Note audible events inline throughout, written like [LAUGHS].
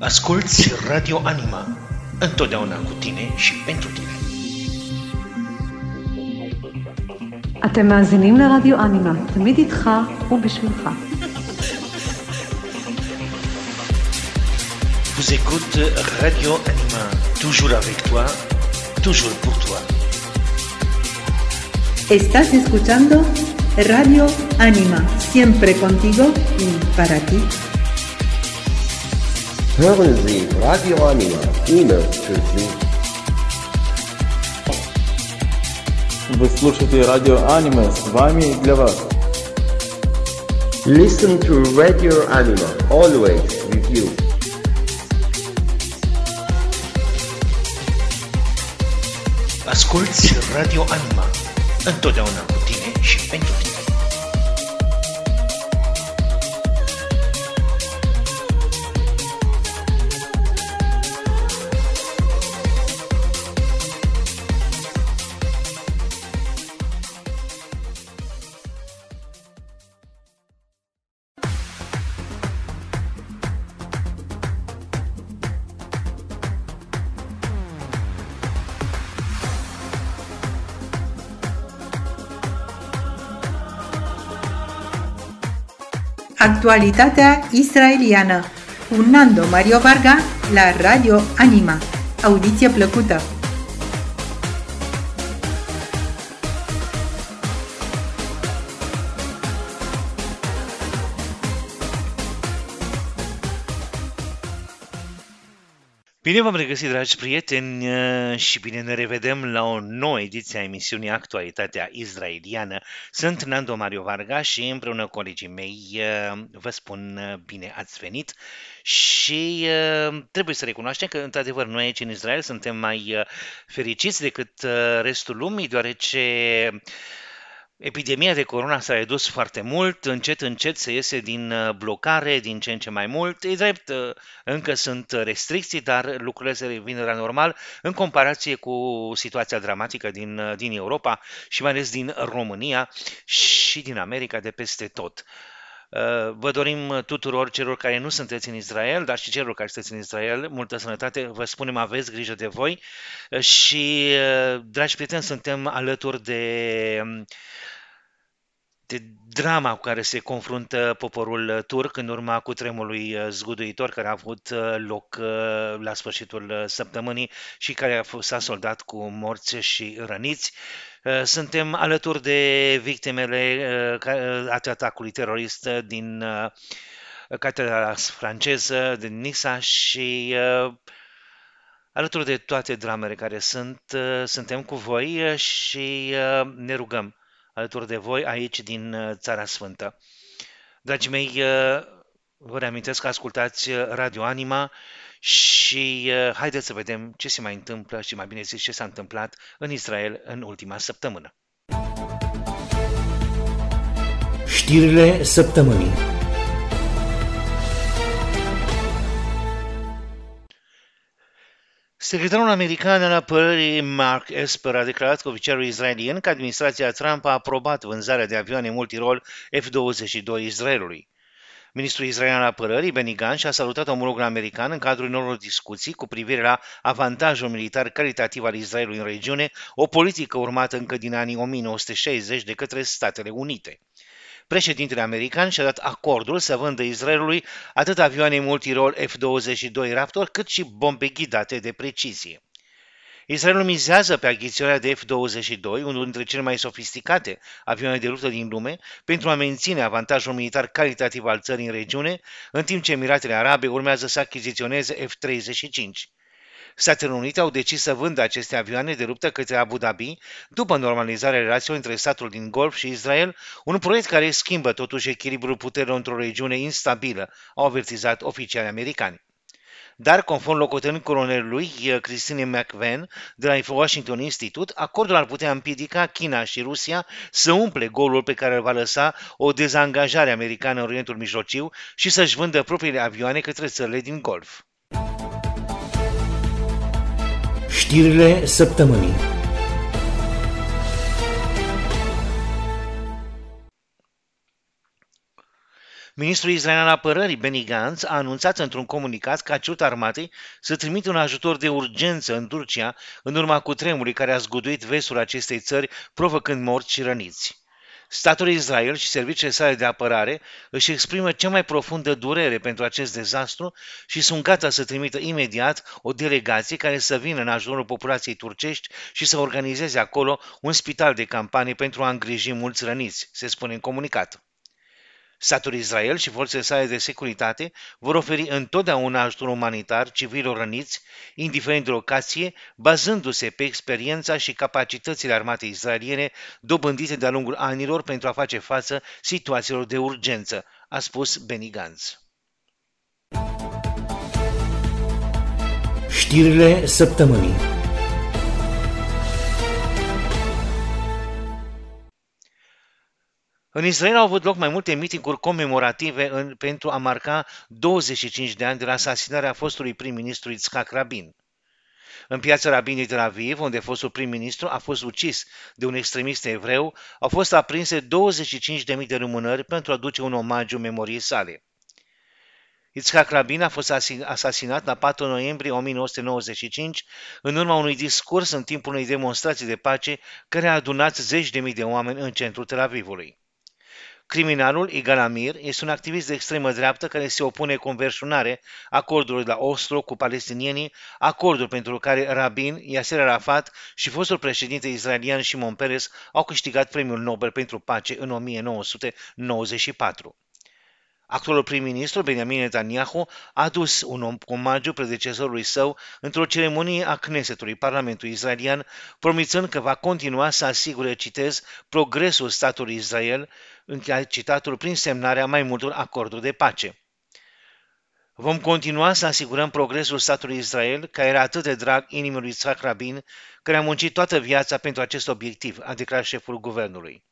Asculți Radio Anima, întotdeauna cu tine și pentru tine. אתם מאזינים לרדיו אנימה, תמיד איתך ובשבילך. Vous écoute Radio Anima, toujours avec toi, toujours pour toi. Estás escuchando Radio Anima, siempre contigo y para ti. Hören Sie Radio Anima, immer für Sie. Вы слушаете радио Аниме, с вами и для вас. Listen to Radio Anima, always with you. Asculți Radio Anima, întotdeauna cu tine și pentru tine. Actualitatea israeliană cu Nando Mario Varga la Radio Anima. Audiție plăcută! Bine v-am regăsit, dragi prieteni, uh, și bine ne revedem la o nouă ediție a emisiunii Actualitatea Israeliană. Sunt Nando Mario Varga și împreună cu colegii mei uh, vă spun uh, bine ați venit și trebuie să recunoaștem că, într-adevăr, noi aici în Israel suntem mai fericiți decât restul lumii, deoarece Epidemia de corona s-a redus foarte mult, încet, încet se iese din uh, blocare, din ce în ce mai mult. E drept, uh, încă sunt restricții, dar lucrurile se revin la normal în comparație cu situația dramatică din, uh, din Europa și mai ales din România și din America de peste tot. Vă dorim tuturor celor care nu sunteți în Israel, dar și celor care sunteți în Israel, multă sănătate, vă spunem aveți grijă de voi și, dragi prieteni, suntem alături de de drama cu care se confruntă poporul turc în urma cu tremului uh, zguduitor care a avut uh, loc uh, la sfârșitul săptămânii și care s-a soldat cu morți și răniți. Suntem alături de victimele atacului terorist din catedra franceză, din Nisa și alături de toate dramele care sunt, suntem cu voi și ne rugăm alături de voi aici din uh, Țara Sfântă. Dragii mei, uh, vă reamintesc că ascultați uh, Radio Anima și haideți să vedem ce se mai întâmplă și mai bine zis ce s-a întâmplat în Israel în ultima săptămână. Știrile săptămânii Secretarul american al apărării Mark Esper a declarat că oficialul israelian că administrația Trump a aprobat vânzarea de avioane multirol F-22 Israelului. Ministrul israelian al apărării, Benny Gantz, a salutat omologul american în cadrul unor discuții cu privire la avantajul militar calitativ al Israelului în regiune, o politică urmată încă din anii 1960 de către Statele Unite. Președintele american și-a dat acordul să vândă Israelului atât avioane multirol F-22 Raptor, cât și bombe ghidate de precizie. Israelul mizează pe achiziționarea de F-22, unul dintre cele mai sofisticate avioane de luptă din lume, pentru a menține avantajul militar calitativ al țării în regiune, în timp ce Emiratele Arabe urmează să achiziționeze F-35. Statele Unite au decis să vândă aceste avioane de luptă către Abu Dhabi după normalizarea relațiilor între statul din Golf și Israel, un proiect care schimbă totuși echilibrul puterilor într-o regiune instabilă, au avertizat oficiali americani. Dar, conform locotenent colonelului Christine McVen de la Washington Institute, acordul ar putea împiedica China și Rusia să umple golul pe care îl va lăsa o dezangajare americană în Orientul Mijlociu și să-și vândă propriile avioane către țările din Golf. Știrile săptămânii Ministrul israelian al apărării, Benny Gantz, a anunțat într-un comunicat că a cerut armatei să trimită un ajutor de urgență în Turcia în urma cutremului care a zguduit vestul acestei țări, provocând morți și răniți. Statul Israel și serviciile sale de apărare își exprimă cea mai profundă durere pentru acest dezastru și sunt gata să trimită imediat o delegație care să vină în ajutorul populației turcești și să organizeze acolo un spital de campanie pentru a îngriji mulți răniți, se spune în comunicat. Statul Israel și forțele sale de securitate vor oferi întotdeauna ajutor umanitar civilor răniți, indiferent de locație, bazându-se pe experiența și capacitățile armatei israeliene dobândite de-a lungul anilor pentru a face față situațiilor de urgență, a spus Benny Gantz. Știrile săptămânii În Israel au avut loc mai multe mitinguri comemorative în, pentru a marca 25 de ani de la asasinarea fostului prim-ministru Itzhak Rabin. În piața Rabin din Tel Aviv, unde fostul prim-ministru a fost ucis de un extremist evreu, au fost aprinse 25.000 de lumânări pentru a duce un omagiu memoriei sale. Itzhak Rabin a fost asasinat la 4 noiembrie 1995 în urma unui discurs în timpul unei demonstrații de pace care a adunat zeci de mii de oameni în centrul Tel Avivului. Criminalul Igal Amir este un activist de extremă dreaptă care se opune conversionare acordului la Oslo cu palestinienii, acordul pentru care Rabin, Yasser Arafat și fostul președinte israelian Shimon Peres au câștigat premiul Nobel pentru pace în 1994. Actualul prim-ministru Benjamin Netanyahu a dus un omagiu predecesorului său într-o ceremonie a Knesetului, Parlamentului Israelian, promițând că va continua să asigure, citez, progresul statului Israel, încheia citatul prin semnarea mai multor acorduri de pace. Vom continua să asigurăm progresul statului Israel, care era atât de drag inimii lui Isaac Rabin, care a muncit toată viața pentru acest obiectiv, a declarat șeful guvernului.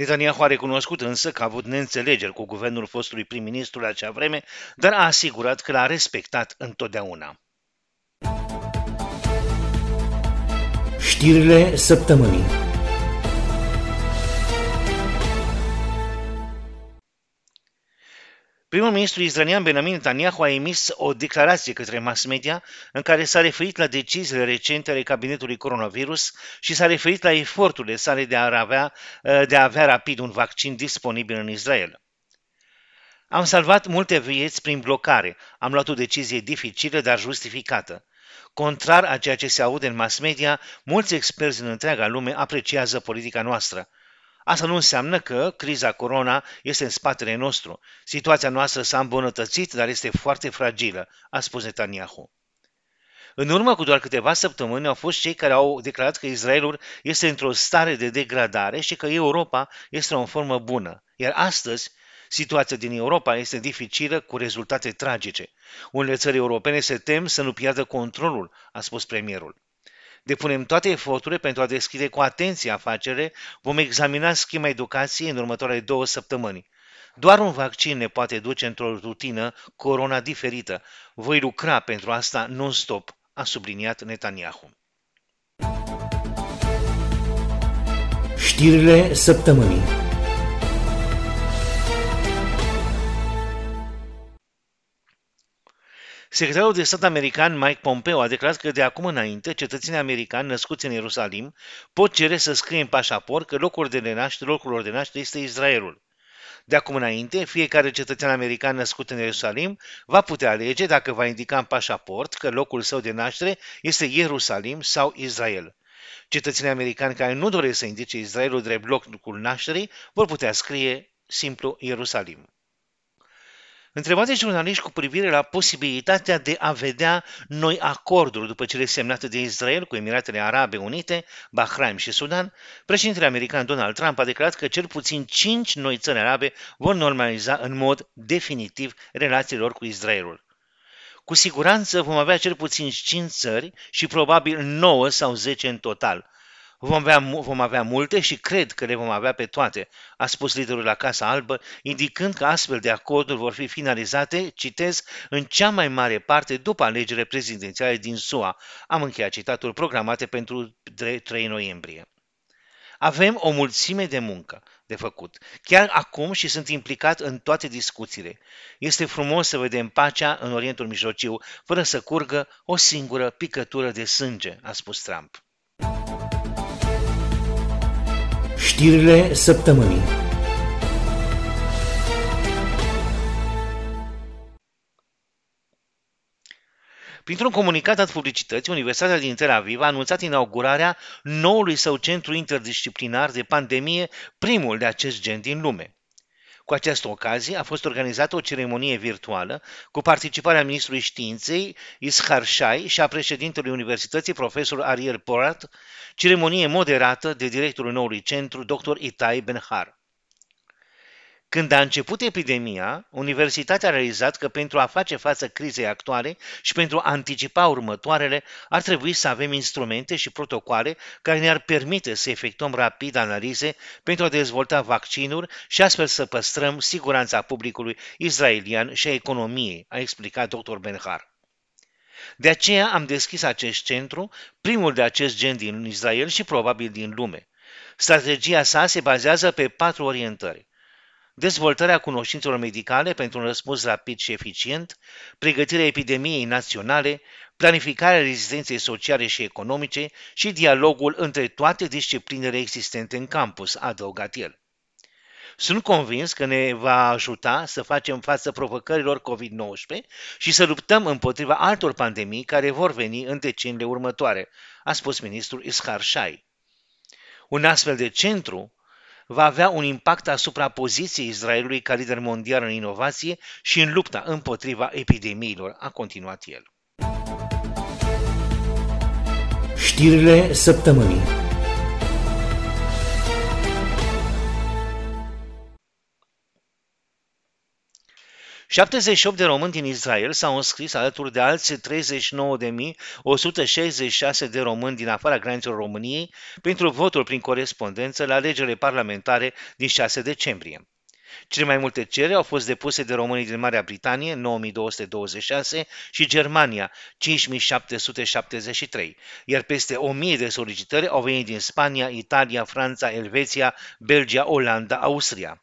Netanyahu a recunoscut însă că a avut neînțelegeri cu guvernul fostului prim-ministru la acea vreme, dar a asigurat că l-a respectat întotdeauna. Știrile săptămânii Primul ministru israelian Benjamin Netanyahu a emis o declarație către mass media în care s-a referit la deciziile recente ale cabinetului coronavirus și s-a referit la eforturile sale de a avea, de a avea rapid un vaccin disponibil în Israel. Am salvat multe vieți prin blocare. Am luat o decizie dificilă, dar justificată. Contrar a ceea ce se aude în mass media, mulți experți în întreaga lume apreciază politica noastră. Asta nu înseamnă că criza corona este în spatele nostru. Situația noastră s-a îmbunătățit, dar este foarte fragilă, a spus Netanyahu. În urmă cu doar câteva săptămâni au fost cei care au declarat că Israelul este într-o stare de degradare și că Europa este o formă bună. Iar astăzi, situația din Europa este dificilă cu rezultate tragice. Unele țări europene se tem să nu piardă controlul, a spus premierul. Depunem toate eforturile pentru a deschide cu atenție afacerile, vom examina schema educației în următoarele două săptămâni. Doar un vaccin ne poate duce într-o rutină corona diferită. Voi lucra pentru asta non-stop, a subliniat Netanyahu. Știrile săptămânii Secretarul de stat american Mike Pompeo a declarat că de acum înainte cetățenii americani născuți în Ierusalim pot cere să scrie în pașaport că locul de naștere, locul lor de naștere este Israelul. De acum înainte, fiecare cetățean american născut în Ierusalim va putea alege dacă va indica în pașaport că locul său de naștere este Ierusalim sau Israel. Cetățenii americani care nu doresc să indice Israelul drept locul nașterii vor putea scrie simplu Ierusalim. Întrebat de jurnaliști cu privire la posibilitatea de a vedea noi acorduri după cele semnate de Israel cu Emiratele Arabe Unite, Bahrain și Sudan, președintele american Donald Trump a declarat că cel puțin cinci noi țări arabe vor normaliza în mod definitiv relațiile lor cu Israelul. Cu siguranță vom avea cel puțin 5 țări și probabil 9 sau 10 în total – Vom avea, vom avea multe și cred că le vom avea pe toate, a spus liderul la Casa Albă, indicând că astfel de acorduri vor fi finalizate, citez, în cea mai mare parte după alegerile prezidențiale din SUA. Am încheiat citatul programate pentru 3 noiembrie. Avem o mulțime de muncă de făcut. Chiar acum și sunt implicat în toate discuțiile. Este frumos să vedem pacea în Orientul Mijlociu, fără să curgă o singură picătură de sânge, a spus Trump. Știrile săptămânii Printr-un comunicat dat publicității, Universitatea din Tel Aviv a anunțat inaugurarea noului său centru interdisciplinar de pandemie, primul de acest gen din lume. Cu această ocazie a fost organizată o ceremonie virtuală cu participarea ministrului științei Ishar Shai și a președintelui Universității, profesor Ariel Porat, ceremonie moderată de directorul noului centru, dr. Itai Benhar. Când a început epidemia, Universitatea a realizat că pentru a face față crizei actuale și pentru a anticipa următoarele, ar trebui să avem instrumente și protocoale care ne-ar permite să efectuăm rapid analize pentru a dezvolta vaccinuri și astfel să păstrăm siguranța publicului israelian și a economiei, a explicat dr. Benhar. De aceea am deschis acest centru, primul de acest gen din Israel și probabil din lume. Strategia sa se bazează pe patru orientări dezvoltarea cunoștințelor medicale pentru un răspuns rapid și eficient, pregătirea epidemiei naționale, planificarea rezistenței sociale și economice și dialogul între toate disciplinele existente în campus, a adăugat el. Sunt convins că ne va ajuta să facem față provocărilor COVID-19 și să luptăm împotriva altor pandemii care vor veni în deceniile următoare, a spus ministrul Ishar Shai. Un astfel de centru va avea un impact asupra poziției Israelului ca lider mondial în inovație și în lupta împotriva epidemiilor, a continuat el. Știrile săptămânii 78 de români din Israel s-au înscris alături de alți 39.166 de români din afara granițelor României pentru votul prin corespondență la alegerile parlamentare din 6 decembrie. Cele mai multe cereri au fost depuse de românii din Marea Britanie, 9226, și Germania, 5773, iar peste 1000 de solicitări au venit din Spania, Italia, Franța, Elveția, Belgia, Olanda, Austria.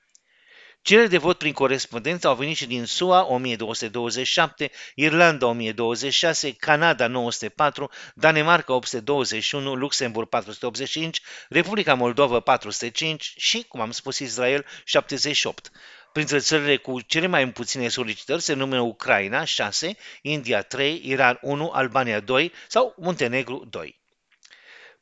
Cereri de vot prin corespondență au venit și din SUA 1227, Irlanda 1026, Canada 904, Danemarca 821, Luxemburg 485, Republica Moldova 405 și, cum am spus, Israel 78. Printre țările cu cele mai puține solicitări se numără Ucraina 6, India 3, Iran 1, Albania 2 sau Muntenegru 2.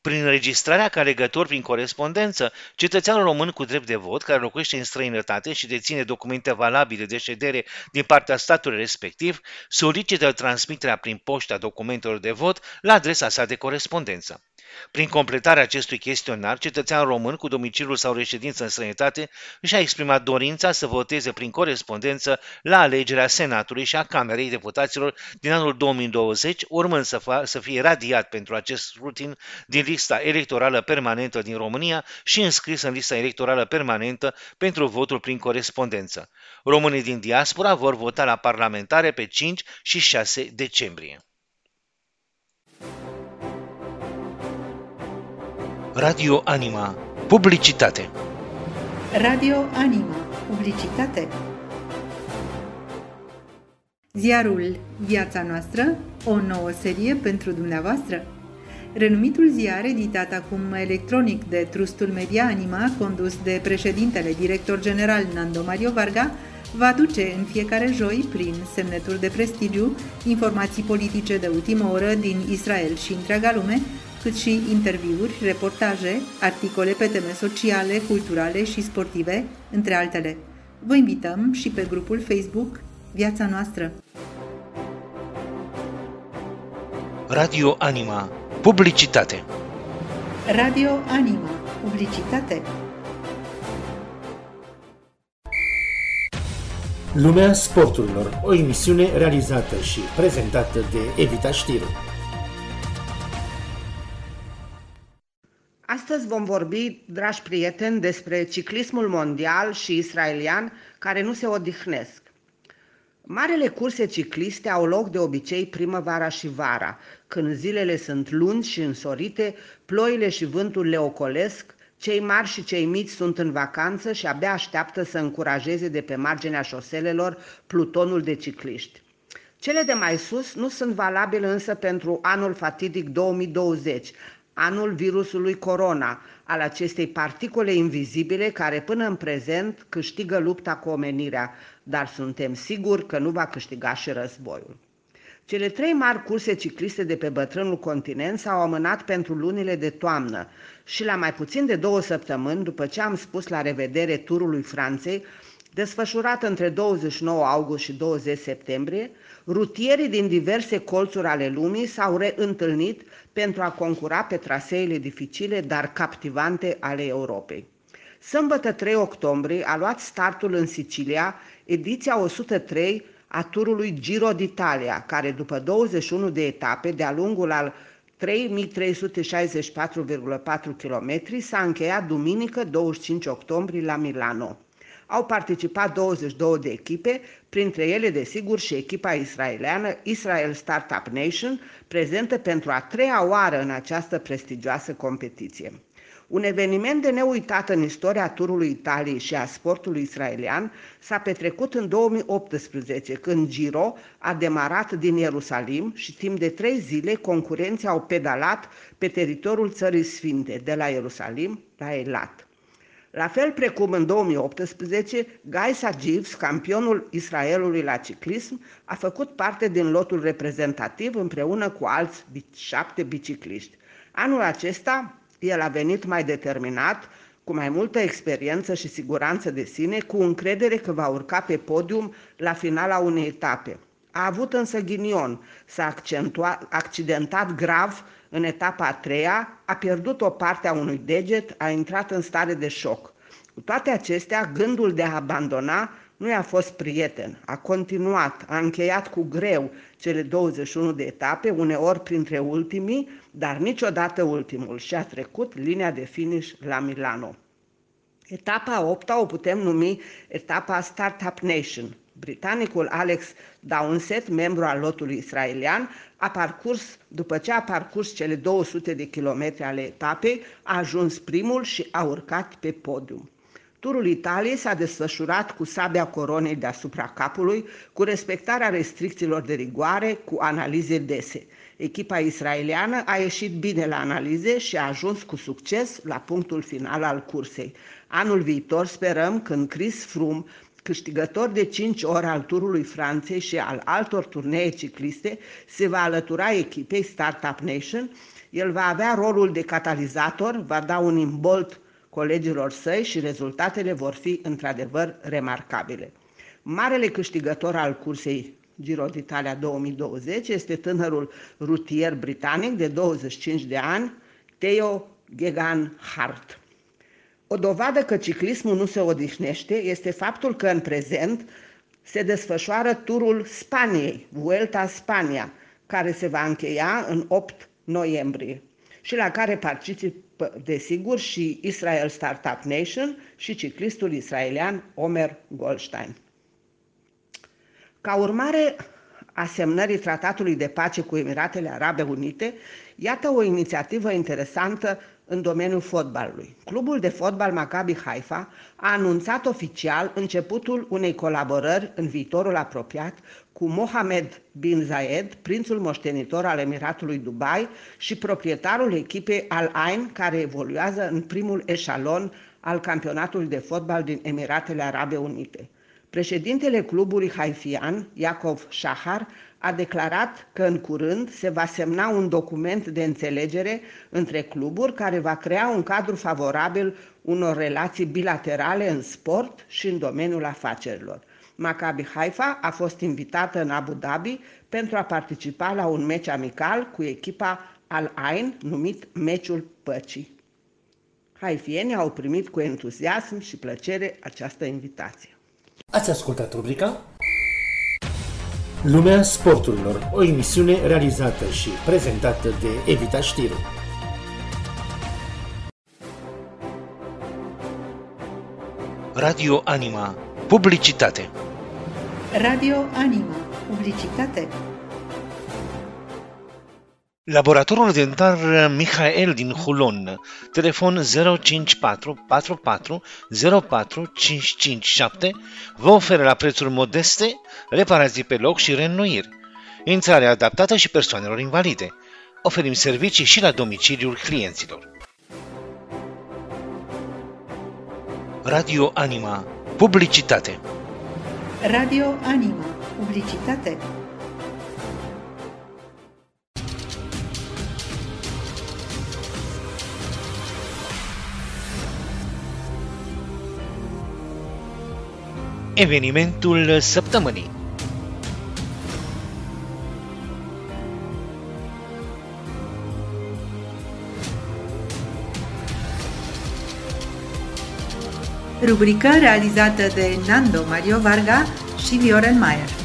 Prin înregistrarea ca legător prin corespondență, cetățeanul român cu drept de vot, care locuiește în străinătate și deține documente valabile de ședere din partea statului respectiv, solicită transmiterea prin poșta documentelor de vot la adresa sa de corespondență. Prin completarea acestui chestionar, cetățeanul român cu domiciliul sau reședință în străinătate își a exprimat dorința să voteze prin corespondență la alegerea Senatului și a Camerei Deputaților din anul 2020, urmând să, fa- să fie radiat pentru acest scrutin din lista electorală permanentă din România și înscris în lista electorală permanentă pentru votul prin corespondență. Românii din diaspora vor vota la parlamentare pe 5 și 6 decembrie. Radio Anima. Publicitate. Radio Anima. Publicitate. Ziarul Viața noastră, o nouă serie pentru dumneavoastră. Renumitul ziar, editat acum electronic de Trustul Media Anima, condus de președintele director general Nando Mario Varga, va aduce în fiecare joi, prin semnături de prestigiu, informații politice de ultimă oră din Israel și întreaga lume, cât și interviuri, reportaje, articole pe teme sociale, culturale și sportive, între altele. Vă invităm și pe grupul Facebook Viața Noastră. Radio Anima. Publicitate. Radio Anima. Publicitate. Lumea sporturilor, o emisiune realizată și prezentată de Evita Știru. Astăzi vom vorbi, dragi prieteni, despre ciclismul mondial și israelian care nu se odihnesc. Marele curse cicliste au loc de obicei primăvara și vara, când zilele sunt lungi și însorite, ploile și vântul le ocolesc, Cei mari și cei mici sunt în vacanță și abia așteaptă să încurajeze de pe marginea șoselelor plutonul de cicliști. Cele de mai sus nu sunt valabile însă pentru anul fatidic 2020, anul virusului corona, al acestei particule invizibile care până în prezent câștigă lupta cu omenirea, dar suntem siguri că nu va câștiga și războiul. Cele trei mari curse cicliste de pe bătrânul continent s-au amânat pentru lunile de toamnă și la mai puțin de două săptămâni după ce am spus la revedere turului Franței, desfășurat între 29 august și 20 septembrie, rutierii din diverse colțuri ale lumii s-au reîntâlnit pentru a concura pe traseele dificile, dar captivante ale Europei. Sâmbătă 3 octombrie a luat startul în Sicilia ediția 103 a turului Giro d'Italia, care după 21 de etape de-a lungul al 3364,4 km s-a încheiat duminică 25 octombrie la Milano. Au participat 22 de echipe, printre ele, desigur, și echipa israeliană Israel Startup Nation, prezentă pentru a treia oară în această prestigioasă competiție. Un eveniment de neuitat în istoria turului Italiei și a sportului israelian s-a petrecut în 2018, când Giro a demarat din Ierusalim și timp de trei zile concurenții au pedalat pe teritoriul țării sfinte, de la Ierusalim la Elat. La fel precum în 2018, Guy Sajivs, campionul Israelului la ciclism, a făcut parte din lotul reprezentativ împreună cu alți șapte bicicliști. Anul acesta, el a venit mai determinat, cu mai multă experiență și siguranță de sine, cu încredere că va urca pe podium la finala unei etape. A avut însă ghinion, s-a accidentat grav în etapa a treia, a pierdut o parte a unui deget, a intrat în stare de șoc. Cu toate acestea, gândul de a abandona nu i-a fost prieten. A continuat, a încheiat cu greu cele 21 de etape, uneori printre ultimii, dar niciodată ultimul și a trecut linia de finish la Milano. Etapa 8 o putem numi etapa Startup Nation. Britanicul Alex Downset, membru al lotului israelian, a parcurs, după ce a parcurs cele 200 de kilometri ale etapei, a ajuns primul și a urcat pe podium. Turul Italiei s-a desfășurat cu sabia coronei deasupra capului, cu respectarea restricțiilor de rigoare, cu analize dese. Echipa israeliană a ieșit bine la analize și a ajuns cu succes la punctul final al cursei. Anul viitor sperăm când Chris Froome, câștigător de 5 ori al Turului Franței și al altor turnee cicliste, se va alătura echipei Startup Nation. El va avea rolul de catalizator, va da un imbolt colegilor săi și rezultatele vor fi într-adevăr remarcabile. Marele câștigător al cursei Giro d'Italia 2020 este tânărul rutier britanic de 25 de ani, Theo Gegan Hart. O dovadă că ciclismul nu se odihnește este faptul că în prezent se desfășoară turul Spaniei, Vuelta Spania, care se va încheia în 8 noiembrie și la care participă, desigur, și Israel Startup Nation și ciclistul israelian Omer Goldstein. Ca urmare a semnării tratatului de pace cu Emiratele Arabe Unite, iată o inițiativă interesantă în domeniul fotbalului. Clubul de fotbal Maccabi Haifa a anunțat oficial începutul unei colaborări în viitorul apropiat cu Mohamed bin Zayed, prințul moștenitor al Emiratului Dubai și proprietarul echipei Al Ain, care evoluează în primul eșalon al campionatului de fotbal din Emiratele Arabe Unite. Președintele clubului haifian, Iacov Shahar, a declarat că în curând se va semna un document de înțelegere între cluburi care va crea un cadru favorabil unor relații bilaterale în sport și în domeniul afacerilor. Maccabi Haifa a fost invitată în Abu Dhabi pentru a participa la un meci amical cu echipa Al Ain, numit Meciul Păcii. Haifienii au primit cu entuziasm și plăcere această invitație. Ați ascultat rubrica Lumea sporturilor, o emisiune realizată și prezentată de Evita Știru. Radio Anima. Publicitate. Radio Anima. Publicitate. Laboratorul dentar Mihail din Hulon, telefon 054 44 04 557, vă oferă la prețuri modeste reparații pe loc și reînnoiri. Intrare adaptată și persoanelor invalide. Oferim servicii și la domiciliul clienților. Radio Anima. Publicitate. Radio Anima. Publicitate. Evenimentul săptămânii. Rubrică realizată de Nando Mario Varga și Vioren Mayer.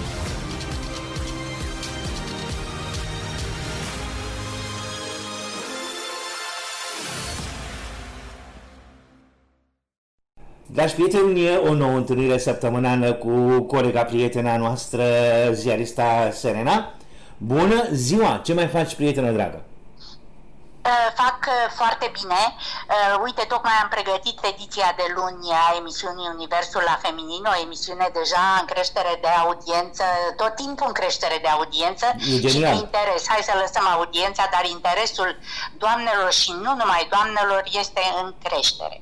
Dragi prieteni, o nouă întâlnire săptămânală cu colega prietena noastră, ziarista Serena. Bună ziua! Ce mai faci, prietenă dragă? Uh, fac uh, foarte bine. Uh, uite, tocmai am pregătit ediția de luni a emisiunii Universul la Feminin, o emisiune deja în creștere de audiență, tot timpul în creștere de audiență E și de genial. interes. Hai să lăsăm audiența, dar interesul doamnelor și nu numai doamnelor este în creștere.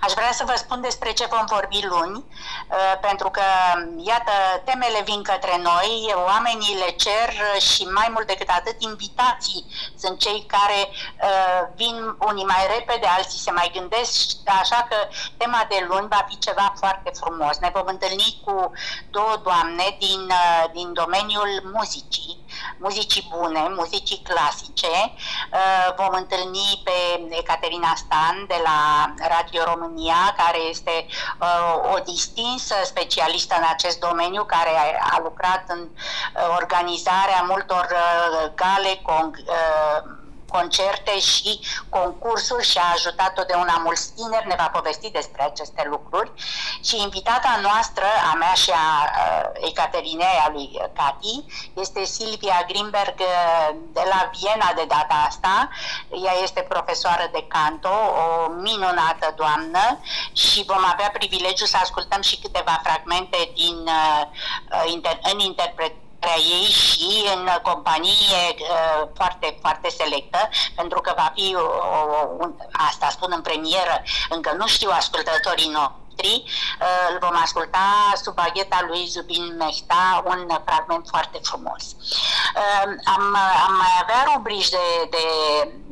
Aș vrea să vă spun despre ce vom vorbi luni, pentru că, iată, temele vin către noi, oamenii le cer și mai mult decât atât, invitații sunt cei care uh, vin unii mai repede, alții se mai gândesc, așa că tema de luni va fi ceva foarte frumos. Ne vom întâlni cu două doamne din, uh, din domeniul muzicii, muzicii bune, muzicii clasice. Uh, vom întâlni pe Ecaterina Stan de la Radio România, care este uh, o distinsă specialistă în acest domeniu, care a, a lucrat în uh, organizarea multor uh, gale, con, uh, concerte și concursuri și a ajutat totdeauna mulți tineri, ne va povesti despre aceste lucruri. Și invitata noastră, a mea și a uh, Ecaterinei, a lui Cati, este Silvia Grimberg uh, de la Viena de data asta. Ea este profesoară de canto, o minunată doamnă și vom avea privilegiul să ascultăm și câteva fragmente din, uh, uh, inter, în interpretare ei și în companie uh, foarte, foarte selectă, pentru că va fi, o, o, un, asta spun în premieră, încă nu știu ascultătorii noștri, uh, îl vom asculta sub bagheta lui Zubin Mehta, un fragment foarte frumos. Uh, am, am mai avea rubrici de, de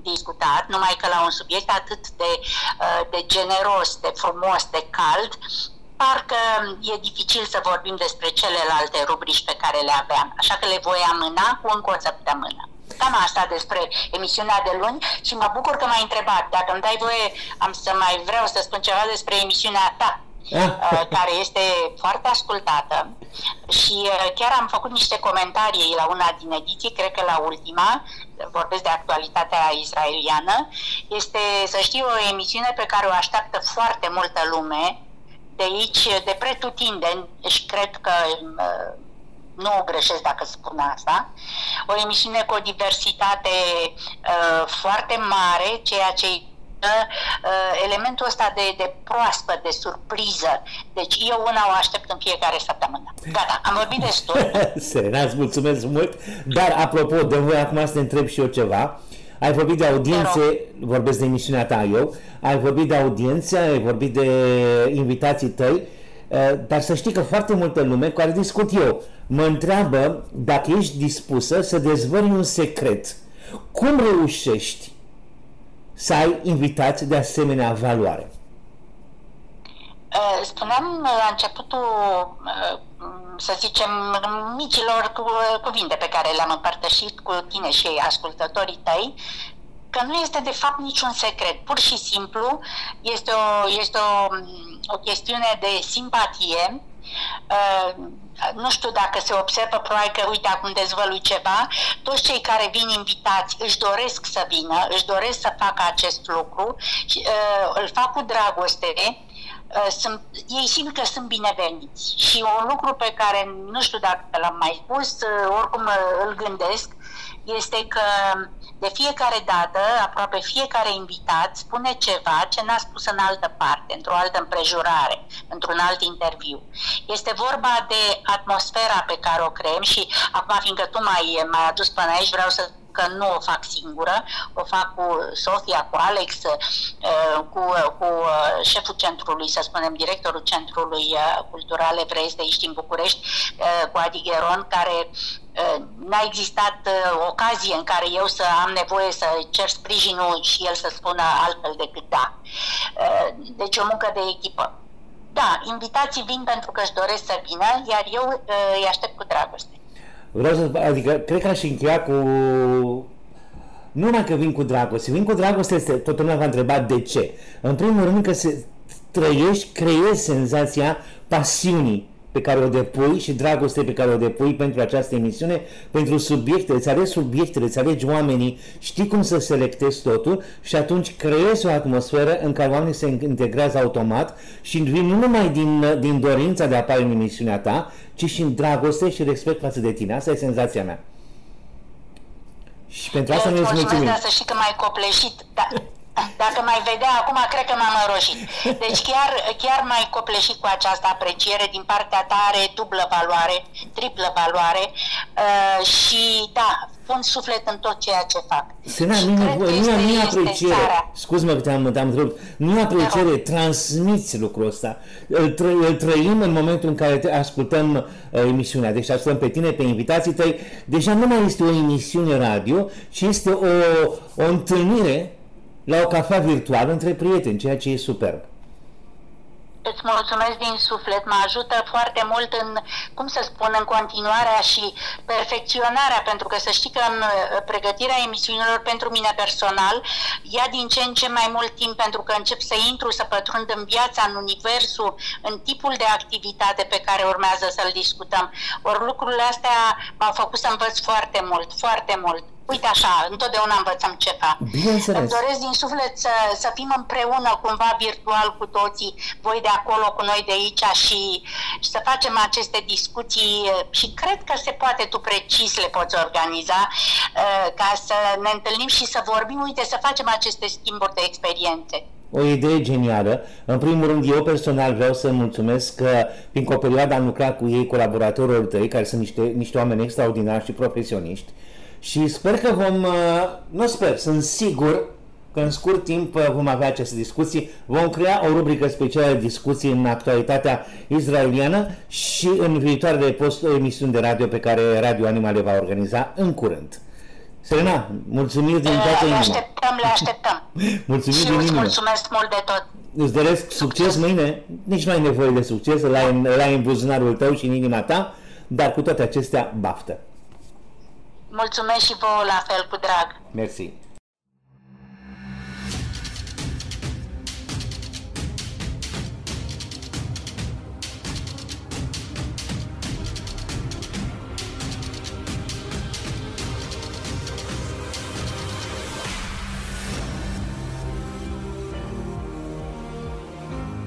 discutat, numai că la un subiect atât de, uh, de generos, de frumos, de cald, parcă e dificil să vorbim despre celelalte rubrici pe care le aveam, așa că le voi amâna cu încă o săptămână. Cam asta despre emisiunea de luni și mă bucur că m-ai întrebat. Dacă îmi dai voie, am să mai vreau să spun ceva despre emisiunea ta, uh, care este foarte ascultată și uh, chiar am făcut niște comentarii la una din ediții, cred că la ultima, vorbesc de actualitatea israeliană, este, să știu, o emisiune pe care o așteaptă foarte multă lume, de aici, de pretutindeni, și cred că uh, nu o greșesc dacă spun asta, o emisiune cu o diversitate uh, foarte mare, ceea ce uh, elementul ăsta de, de proaspăt, de surpriză. Deci eu una o aștept în fiecare săptămână. Gata, am vorbit destul. [LAUGHS] Serena, îți mulțumesc mult. Dar, apropo, de voi acum să te întreb și eu ceva. Ai vorbit de audiențe, vorbesc de emisiunea ta eu, ai vorbit de audiențe, ai vorbit de invitații tăi, uh, dar să știi că foarte multă lume cu care discut eu mă întreabă dacă ești dispusă să dezvălui un secret. Cum reușești să ai invitați de asemenea valoare? Uh, Spuneam la începutul, uh, să zicem, micilor cu- cuvinte pe care le-am împărtășit cu tine și ascultătorii tăi, că nu este de fapt niciun secret. Pur și simplu este o, este o, o chestiune de simpatie. Uh, nu știu dacă se observă, probabil că, uite, acum dezvălui ceva, toți cei care vin invitați își doresc să vină, își doresc să facă acest lucru, și, uh, îl fac cu dragoste, uh, sunt, ei simt că sunt bineveniți. Și un lucru pe care nu știu dacă l-am mai spus, uh, oricum uh, îl gândesc, este că De fiecare dată, aproape fiecare invitat spune ceva ce n-a spus în altă parte, într-o altă împrejurare, într-un alt interviu. Este vorba de atmosfera pe care o creăm și acum, fiindcă tu m-ai, m-ai adus până aici, vreau să că nu o fac singură, o fac cu Sofia, cu Alex, uh, cu, cu uh, șeful centrului, să spunem, directorul Centrului uh, Cultural Evreist din București, cu Adi Gheron, care n-a existat ocazie în care eu să am nevoie să cer sprijinul și el să spună altfel decât da. Deci o muncă de echipă. Da, invitații vin pentru că își doresc să vină, iar eu îi aștept cu dragoste. Vreau să, adică, cred că aș încheia cu... Nu numai că vin cu dragoste, vin cu dragoste, este, toată lumea va întreba de ce. În primul rând că se trăiești, creezi senzația pasiunii pe care o depui și dragoste pe care o depui pentru această emisiune, pentru subiecte, îți alegi subiectele, îți alegi oamenii, știi cum să selectezi totul și atunci creezi o atmosferă în care oamenii se integrează automat și vin nu numai din, din dorința de a apare în emisiunea ta, ci și în dragoste și respect față de tine. Asta e senzația mea. Și pentru asta nu îți mulțumim. Să știi că m-ai copleșit. Da. Dacă mai vedea acum, cred că m-am înroșit. Deci chiar, chiar mai copleșit cu această apreciere din partea ta, are dublă valoare, triplă valoare uh, și da, pun suflet în tot ceea ce fac. Sena, nu, nu, nu, nu e apreciere. Scuze-mă că te-am, te-am întrebat. Nu e apreciere, transmiți lucrul ăsta. Îl, tră, îl trăim în momentul în care te ascultăm uh, emisiunea. Deci ascultăm pe tine, pe invitații tăi. Deja nu mai este o emisiune radio, ci este o, o întâlnire la o cafea virtuală între prieteni, ceea ce e superb. Îți mulțumesc din suflet, mă ajută foarte mult în, cum să spun, în continuarea și perfecționarea, pentru că să știi că în uh, pregătirea emisiunilor pentru mine personal ia din ce în ce mai mult timp pentru că încep să intru, să pătrund în viața, în universul, în tipul de activitate pe care urmează să-l discutăm. Ori lucrurile astea m-au făcut să învăț foarte mult, foarte mult. Uite așa, întotdeauna învățăm ceva. Bineînțeles. Îmi doresc din suflet să, să fim împreună cumva virtual cu toții, voi de acolo cu noi de aici și, și să facem aceste discuții și cred că se poate, tu precis le poți organiza uh, ca să ne întâlnim și să vorbim, uite, să facem aceste schimburi de experiențe. O idee genială. În primul rând, eu personal vreau să mulțumesc că, fiindcă o perioadă am lucrat cu ei, colaboratorii tăi, care sunt niște, niște oameni extraordinari și profesioniști, și sper că vom, uh, nu sper, sunt sigur că în scurt timp uh, vom avea aceste discuții, vom crea o rubrică specială de discuții în actualitatea izraeliană și în viitoarele post emisiuni de radio pe care Radio Anima le va organiza în curând. Serena, mulțumiri din toată inima. Le așteptăm, le așteptăm. [LAUGHS] Mulțumiri și din îți inimă. mulțumesc mult de tot. Îți doresc succes mâine, nici nu ai nevoie de succes, la în buzunarul tău și în inima ta, dar cu toate acestea, baftă. Mulțumesc și vouă la fel, cu drag. Mersi.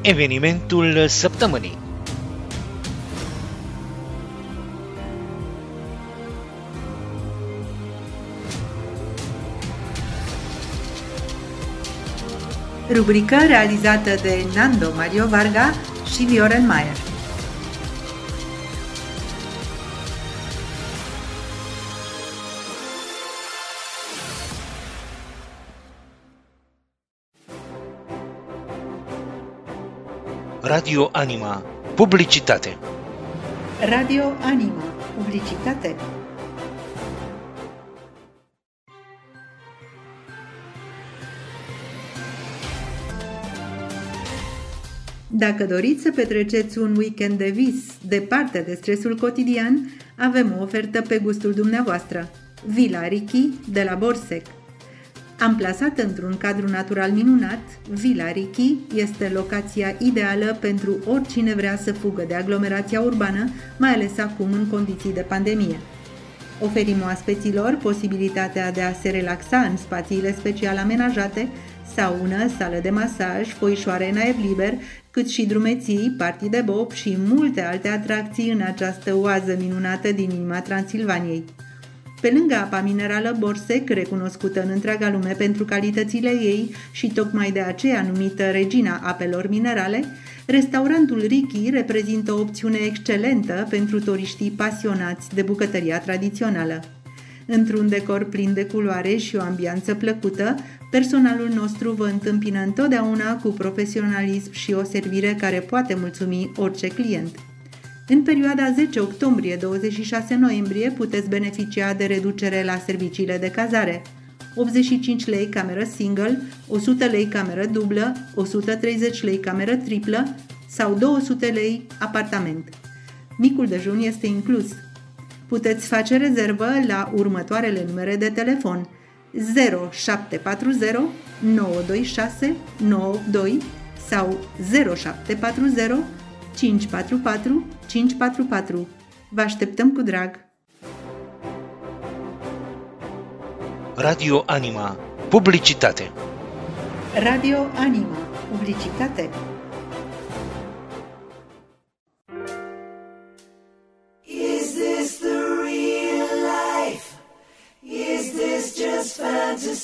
Evenimentul săptămânii rubrică realizată de Nando Mario Varga și Viorel Maier. Radio Anima. Publicitate. Radio Anima. Publicitate. Dacă doriți să petreceți un weekend de vis, departe de stresul cotidian, avem o ofertă pe gustul dumneavoastră. Villa Richi de la Borsec. Amplasată într-un cadru natural minunat, Villa Richi este locația ideală pentru oricine vrea să fugă de aglomerația urbană, mai ales acum în condiții de pandemie. Oferim oaspeților posibilitatea de a se relaxa în spațiile special amenajate, saună, sală de masaj, foișoare în aer liber, cât și drumeții, partii de bob și multe alte atracții în această oază minunată din inima Transilvaniei. Pe lângă apa minerală Borsec, recunoscută în întreaga lume pentru calitățile ei și tocmai de aceea numită regina apelor minerale, restaurantul Ricky reprezintă o opțiune excelentă pentru turiștii pasionați de bucătăria tradițională. Într-un decor plin de culoare și o ambianță plăcută, personalul nostru vă întâmpină întotdeauna cu profesionalism și o servire care poate mulțumi orice client. În perioada 10 octombrie-26 noiembrie puteți beneficia de reducere la serviciile de cazare. 85 lei cameră single, 100 lei cameră dublă, 130 lei cameră triplă sau 200 lei apartament. Micul dejun este inclus. Puteți face rezervă la următoarele numere de telefon 0740 926 92 sau 0740 544 544. Vă așteptăm cu drag! Radio Anima. Publicitate. Radio Anima. Publicitate.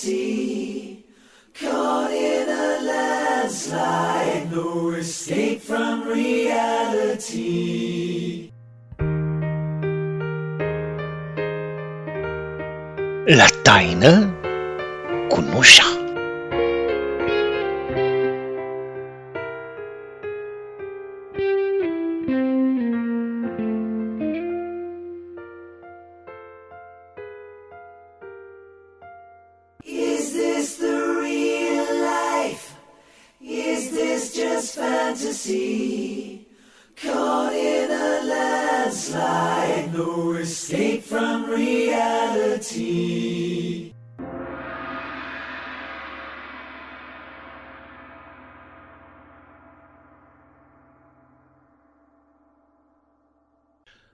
Fantasy? Caught in a landslide, no escape from reality. La taină cu nușa. This just fantasy? Caught in a landslide, no escape from reality.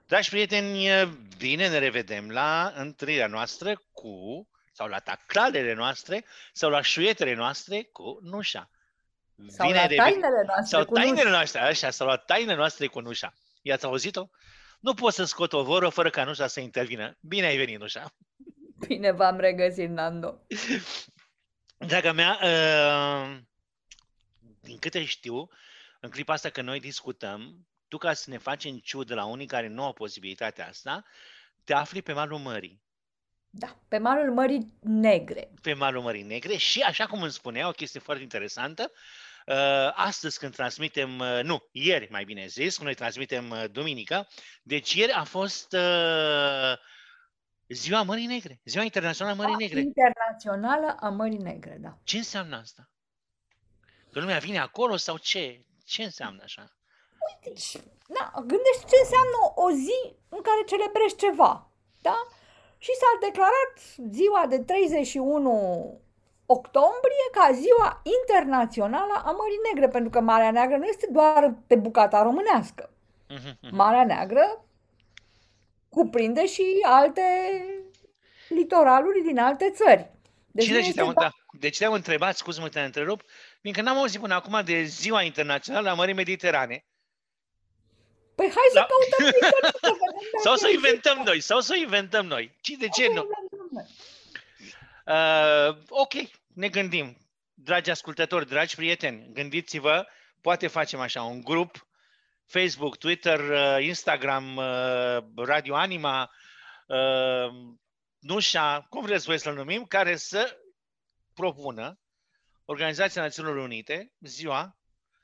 Dragi prieteni, bine ne revedem la întâlnirea noastră cu, sau la taclalele noastre, sau la șuietele noastre cu nușa. Sau Bine la reven- tainele noastre Sau cu tainele nușa. noastre, așa, sau la tainele noastre cu nușa. I-ați auzit-o? Nu pot să scot o voră fără ca nușa să intervină. Bine ai venit, nușa. [LAUGHS] Bine v-am regăsit, Nando. Draga mea, uh, din câte știu, în clipa asta că noi discutăm, tu ca să ne faci în ciudă la unii care nu au posibilitatea asta, te afli pe malul mării. Da, pe malul Mării Negre. Pe malul Mării Negre și, așa cum îmi spunea, o chestie foarte interesantă, uh, astăzi când transmitem, uh, nu, ieri mai bine zis, când noi transmitem uh, duminică, deci ieri a fost uh, Ziua Mării Negre, Ziua Internațională a Mării Negre. Internațională a Mării Negre, da. Ce înseamnă asta? Că lumea vine acolo sau ce? Ce înseamnă așa? Deci, da, gândește ce înseamnă o zi în care celebrești ceva, da? Și s-a declarat ziua de 31 octombrie ca ziua internațională a Mării Negre, pentru că Marea Neagră nu este doar pe bucata românească. Mhm, mhm. Marea Neagră cuprinde și alte litoraluri din alte țări. Deci și nu de ce este te-am, doar- da, deci te-am întrebat, scuze-mă că te întrerup, fiindcă n-am auzit până acum de Ziua Internațională a Mării Mediterane. Păi hai să Da. căutăm pe internet [LAUGHS] să vedem dacă Sau să o există. inventăm noi, sau să o inventăm noi. Ci de ce Să nu? Inventăm noi. Uh, ok, ne gândim. Dragi ascultători, dragi prieteni, gândiți-vă, poate facem așa un grup, Facebook, Twitter, uh, Instagram, uh, Radio Anima, uh, Nușa, cum vreți voi să-l numim, care să propună Organizația Națiunilor Unite Ziua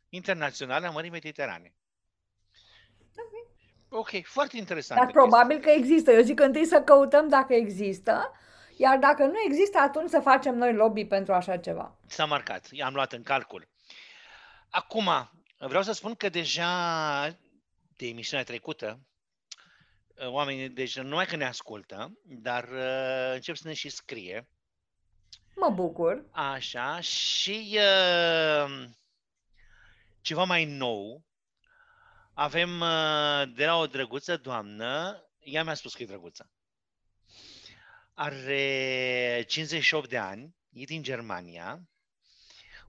Internațională a Mării Mediterane. Ok, foarte interesant. Dar probabil că există. Eu zic că întâi să căutăm dacă există, iar dacă nu există, atunci să facem noi lobby pentru așa ceva. S-a marcat, i-am luat în calcul. Acum, vreau să spun că deja de emisiunea trecută, oamenii, deci nu numai că ne ascultă, dar uh, încep să ne și scrie. Mă bucur. Așa, și uh, ceva mai nou, avem uh, de la o drăguță doamnă, ea mi-a spus că e drăguță. Are 58 de ani, e din Germania,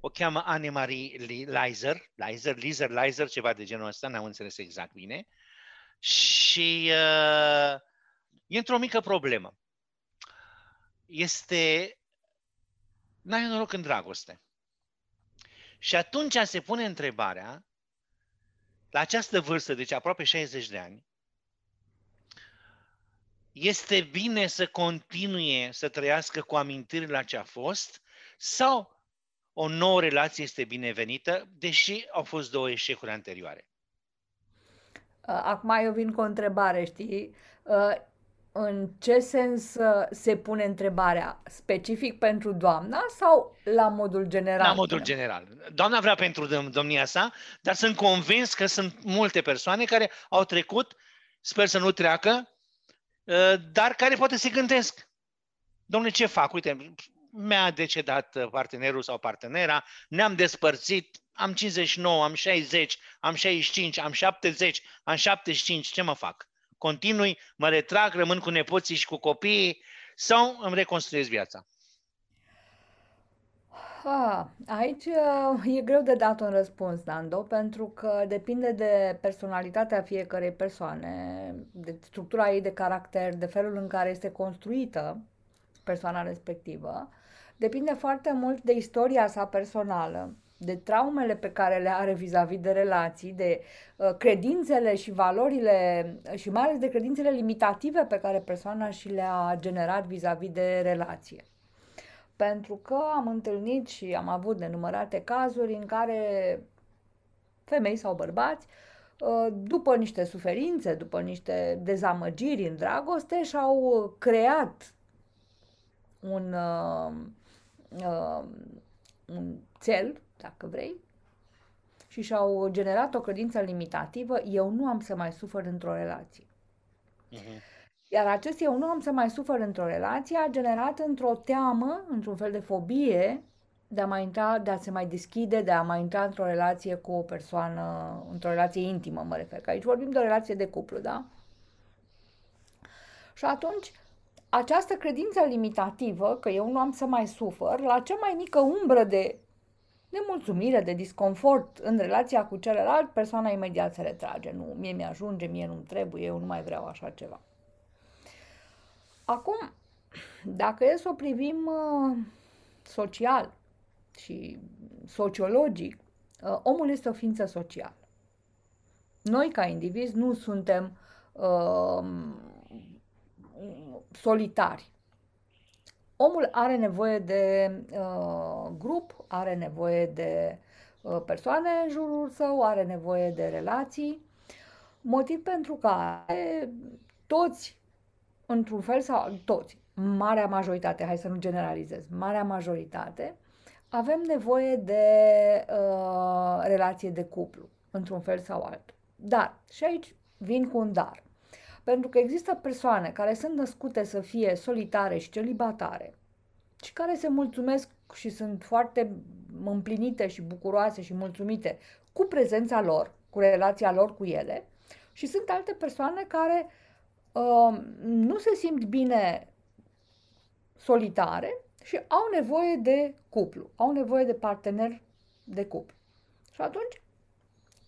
o cheamă Annemarie Li- Leiser, Leiser, Leiser, Leiser, ceva de genul ăsta, n-am înțeles exact bine. Și uh, e într-o mică problemă. este n-ai noroc în dragoste. Și atunci se pune întrebarea, la această vârstă, deci aproape 60 de ani, este bine să continue să trăiască cu amintirile la ce a fost sau o nouă relație este binevenită, deși au fost două eșecuri anterioare? Acum eu vin cu o întrebare, știi? Uh, în ce sens uh, se pune întrebarea? Specific pentru doamna sau la modul general? La modul general. Doamna vrea pentru domnia sa, dar sunt convins că sunt multe persoane care au trecut, sper să nu treacă, uh, dar care poate se gândesc. Domnule, ce fac? Uite, mi-a decedat partenerul sau partenera, ne-am despărțit, am 59, am 60, am 65, am 70, am 75, ce mă fac? Continui, mă retrag, rămân cu nepoții și cu copiii sau îmi reconstruiesc viața? Ah, aici uh, e greu de dat un răspuns, Nando, pentru că depinde de personalitatea fiecărei persoane, de structura ei de caracter, de felul în care este construită persoana respectivă. Depinde foarte mult de istoria sa personală, de traumele pe care le are vis-a-vis de relații, de uh, credințele și valorile și mai ales de credințele limitative pe care persoana și le-a generat vis-a-vis de relație. Pentru că am întâlnit și am avut nenumărate cazuri în care femei sau bărbați, uh, după niște suferințe, după niște dezamăgiri în dragoste, și-au creat un, uh, uh, un cel dacă vrei, și și-au generat o credință limitativă, eu nu am să mai sufăr într-o relație. Uh-huh. Iar acest eu nu am să mai sufăr într-o relație a generat într-o teamă, într-un fel de fobie de a mai intra, de a se mai deschide, de a mai intra într-o relație cu o persoană, într-o relație intimă, mă refer, că aici vorbim de o relație de cuplu, da? Și atunci, această credință limitativă, că eu nu am să mai sufăr, la cea mai mică umbră de nemulțumire, de disconfort în relația cu celălalt, persoana imediat se retrage. Nu, mie mi-ajunge, mie nu-mi trebuie, eu nu mai vreau așa ceva. Acum, dacă e să o privim uh, social și sociologic, uh, omul este o ființă socială. Noi, ca indivizi, nu suntem uh, solitari. Omul are nevoie de uh, grup, are nevoie de uh, persoane în jurul său, are nevoie de relații, motiv pentru care toți, într-un fel sau toți, marea majoritate, hai să nu generalizez, marea majoritate, avem nevoie de uh, relație de cuplu, într-un fel sau altul. Dar, și aici vin cu un dar. Pentru că există persoane care sunt născute să fie solitare și celibatare și care se mulțumesc și sunt foarte împlinite și bucuroase și mulțumite cu prezența lor, cu relația lor cu ele și sunt alte persoane care uh, nu se simt bine solitare și au nevoie de cuplu, au nevoie de partener de cuplu. Și atunci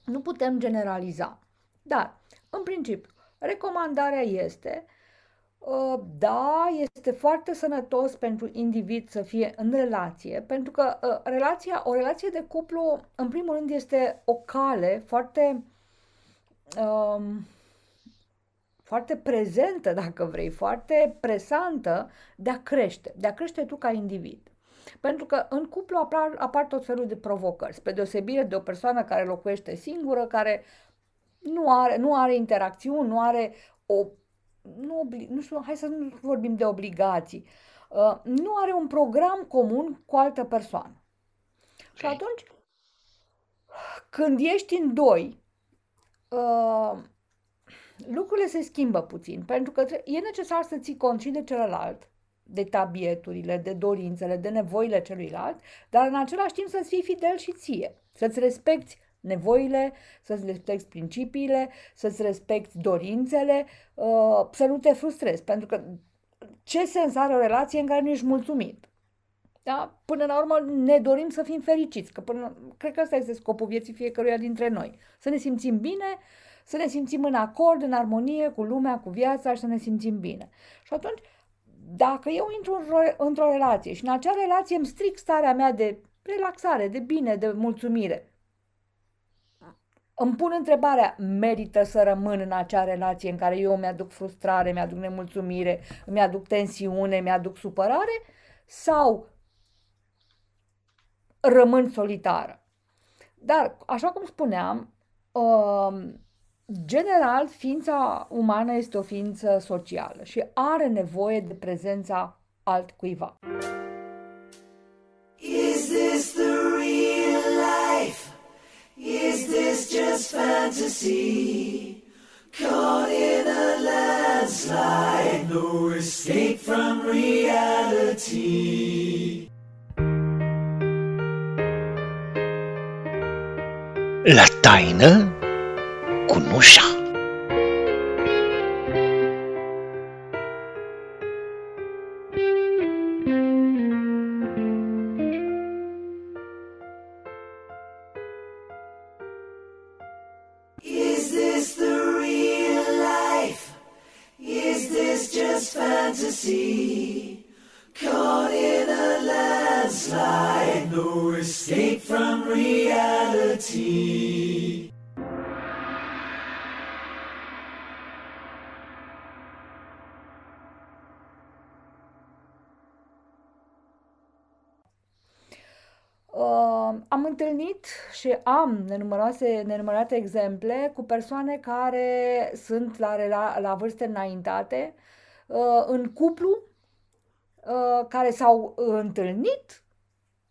nu putem generaliza. Dar, în principiu, Recomandarea este, uh, da, este foarte sănătos pentru individ să fie în relație, pentru că uh, relația, o relație de cuplu, în primul rând, este o cale foarte, um, foarte prezentă, dacă vrei, foarte presantă de a crește, de a crește tu ca individ. Pentru că în cuplu apar, apar tot felul de provocări, spre deosebire de o persoană care locuiește singură, care nu are, nu are interacțiuni, nu are o. Nu, obli, nu știu, hai să nu vorbim de obligații. Uh, nu are un program comun cu altă persoană. Okay. Și atunci, când ești în doi, uh, lucrurile se schimbă puțin, pentru că e necesar să ții cont și de celălalt, de tabieturile, de dorințele, de nevoile celuilalt, dar în același timp să-ți fii fidel și ție, să-ți respecti nevoile, să-ți respecti principiile, să-ți respecti dorințele, uh, să nu te frustrezi. Pentru că ce sens are o relație în care nu ești mulțumit? Da? Până la urmă ne dorim să fim fericiți, că până, cred că ăsta este scopul vieții fiecăruia dintre noi. Să ne simțim bine, să ne simțim în acord, în armonie cu lumea, cu viața și să ne simțim bine. Și atunci, dacă eu intru într-o, într-o relație și în acea relație îmi stric starea mea de relaxare, de bine, de mulțumire, îmi pun întrebarea, merită să rămân în acea relație în care eu mi-aduc frustrare, mi-aduc nemulțumire, mi-aduc tensiune, mi-aduc supărare sau rămân solitară? Dar, așa cum spuneam, um, general, ființa umană este o ființă socială și are nevoie de prezența altcuiva. Is this the real life? Is this just fantasy? Caught in a landslide, no escape from reality. La taină Is this the real life? Is this just fantasy? Caught in a landslide, no escape from reality. Întâlnit și am nenumăroase, nenumărate exemple cu persoane care sunt la, rela- la vârste înaintate, uh, în cuplu, uh, care s-au întâlnit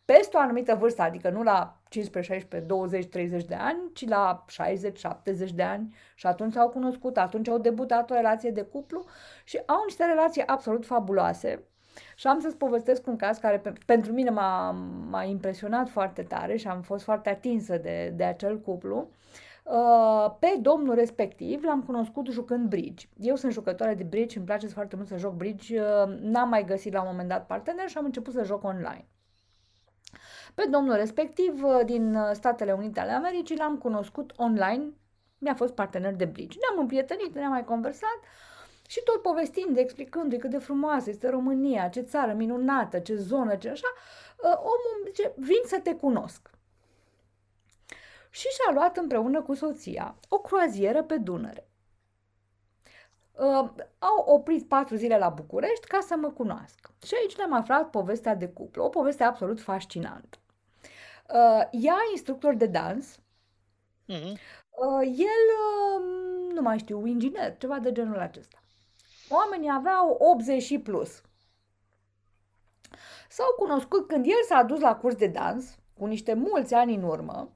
peste o anumită vârstă, adică nu la 15, 16, 20, 30 de ani, ci la 60, 70 de ani și atunci s-au cunoscut, atunci au debutat o relație de cuplu și au niște relații absolut fabuloase. Și am să-ți povestesc un caz care pe, pentru mine m-a, m-a impresionat foarte tare și am fost foarte atinsă de, de acel cuplu. Uh, pe domnul respectiv l-am cunoscut jucând bridge. Eu sunt jucătoare de bridge, îmi place foarte mult să joc bridge, uh, n-am mai găsit la un moment dat partener și am început să joc online. Pe domnul respectiv uh, din uh, Statele Unite ale Americii l-am cunoscut online, mi-a fost partener de bridge. Ne-am împrietenit, ne-am mai conversat și tot povestind, explicându-i cât de frumoasă este România, ce țară minunată, ce zonă, ce așa, uh, omul îmi zice, vin să te cunosc. Și și-a luat împreună cu soția o croazieră pe Dunăre. Uh, au oprit patru zile la București ca să mă cunoască. Și aici ne-am aflat povestea de cuplu, o poveste absolut fascinantă. Uh, ea, instructor de dans, Mhm. uh, el, uh, nu mai știu, inginer, ceva de genul acesta. Oamenii aveau 80 și plus. S-au cunoscut când el s-a dus la curs de dans, cu niște mulți ani în urmă.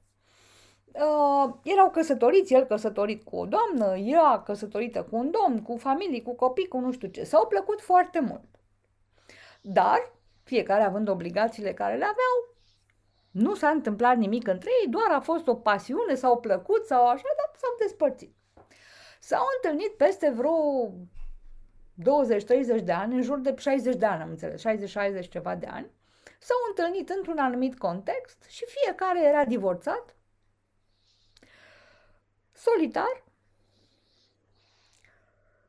Uh, erau căsătoriți, el căsătorit cu o doamnă, ea căsătorită cu un domn, cu familii, cu copii, cu nu știu ce. S-au plăcut foarte mult. Dar, fiecare având obligațiile care le aveau, nu s-a întâmplat nimic între ei, doar a fost o pasiune, s-au plăcut sau așa, dar s-au despărțit. S-au întâlnit peste vreo 20-30 de ani, în jur de 60 de ani, am înțeles, 60-60 ceva de ani, s-au întâlnit într-un anumit context și fiecare era divorțat, solitar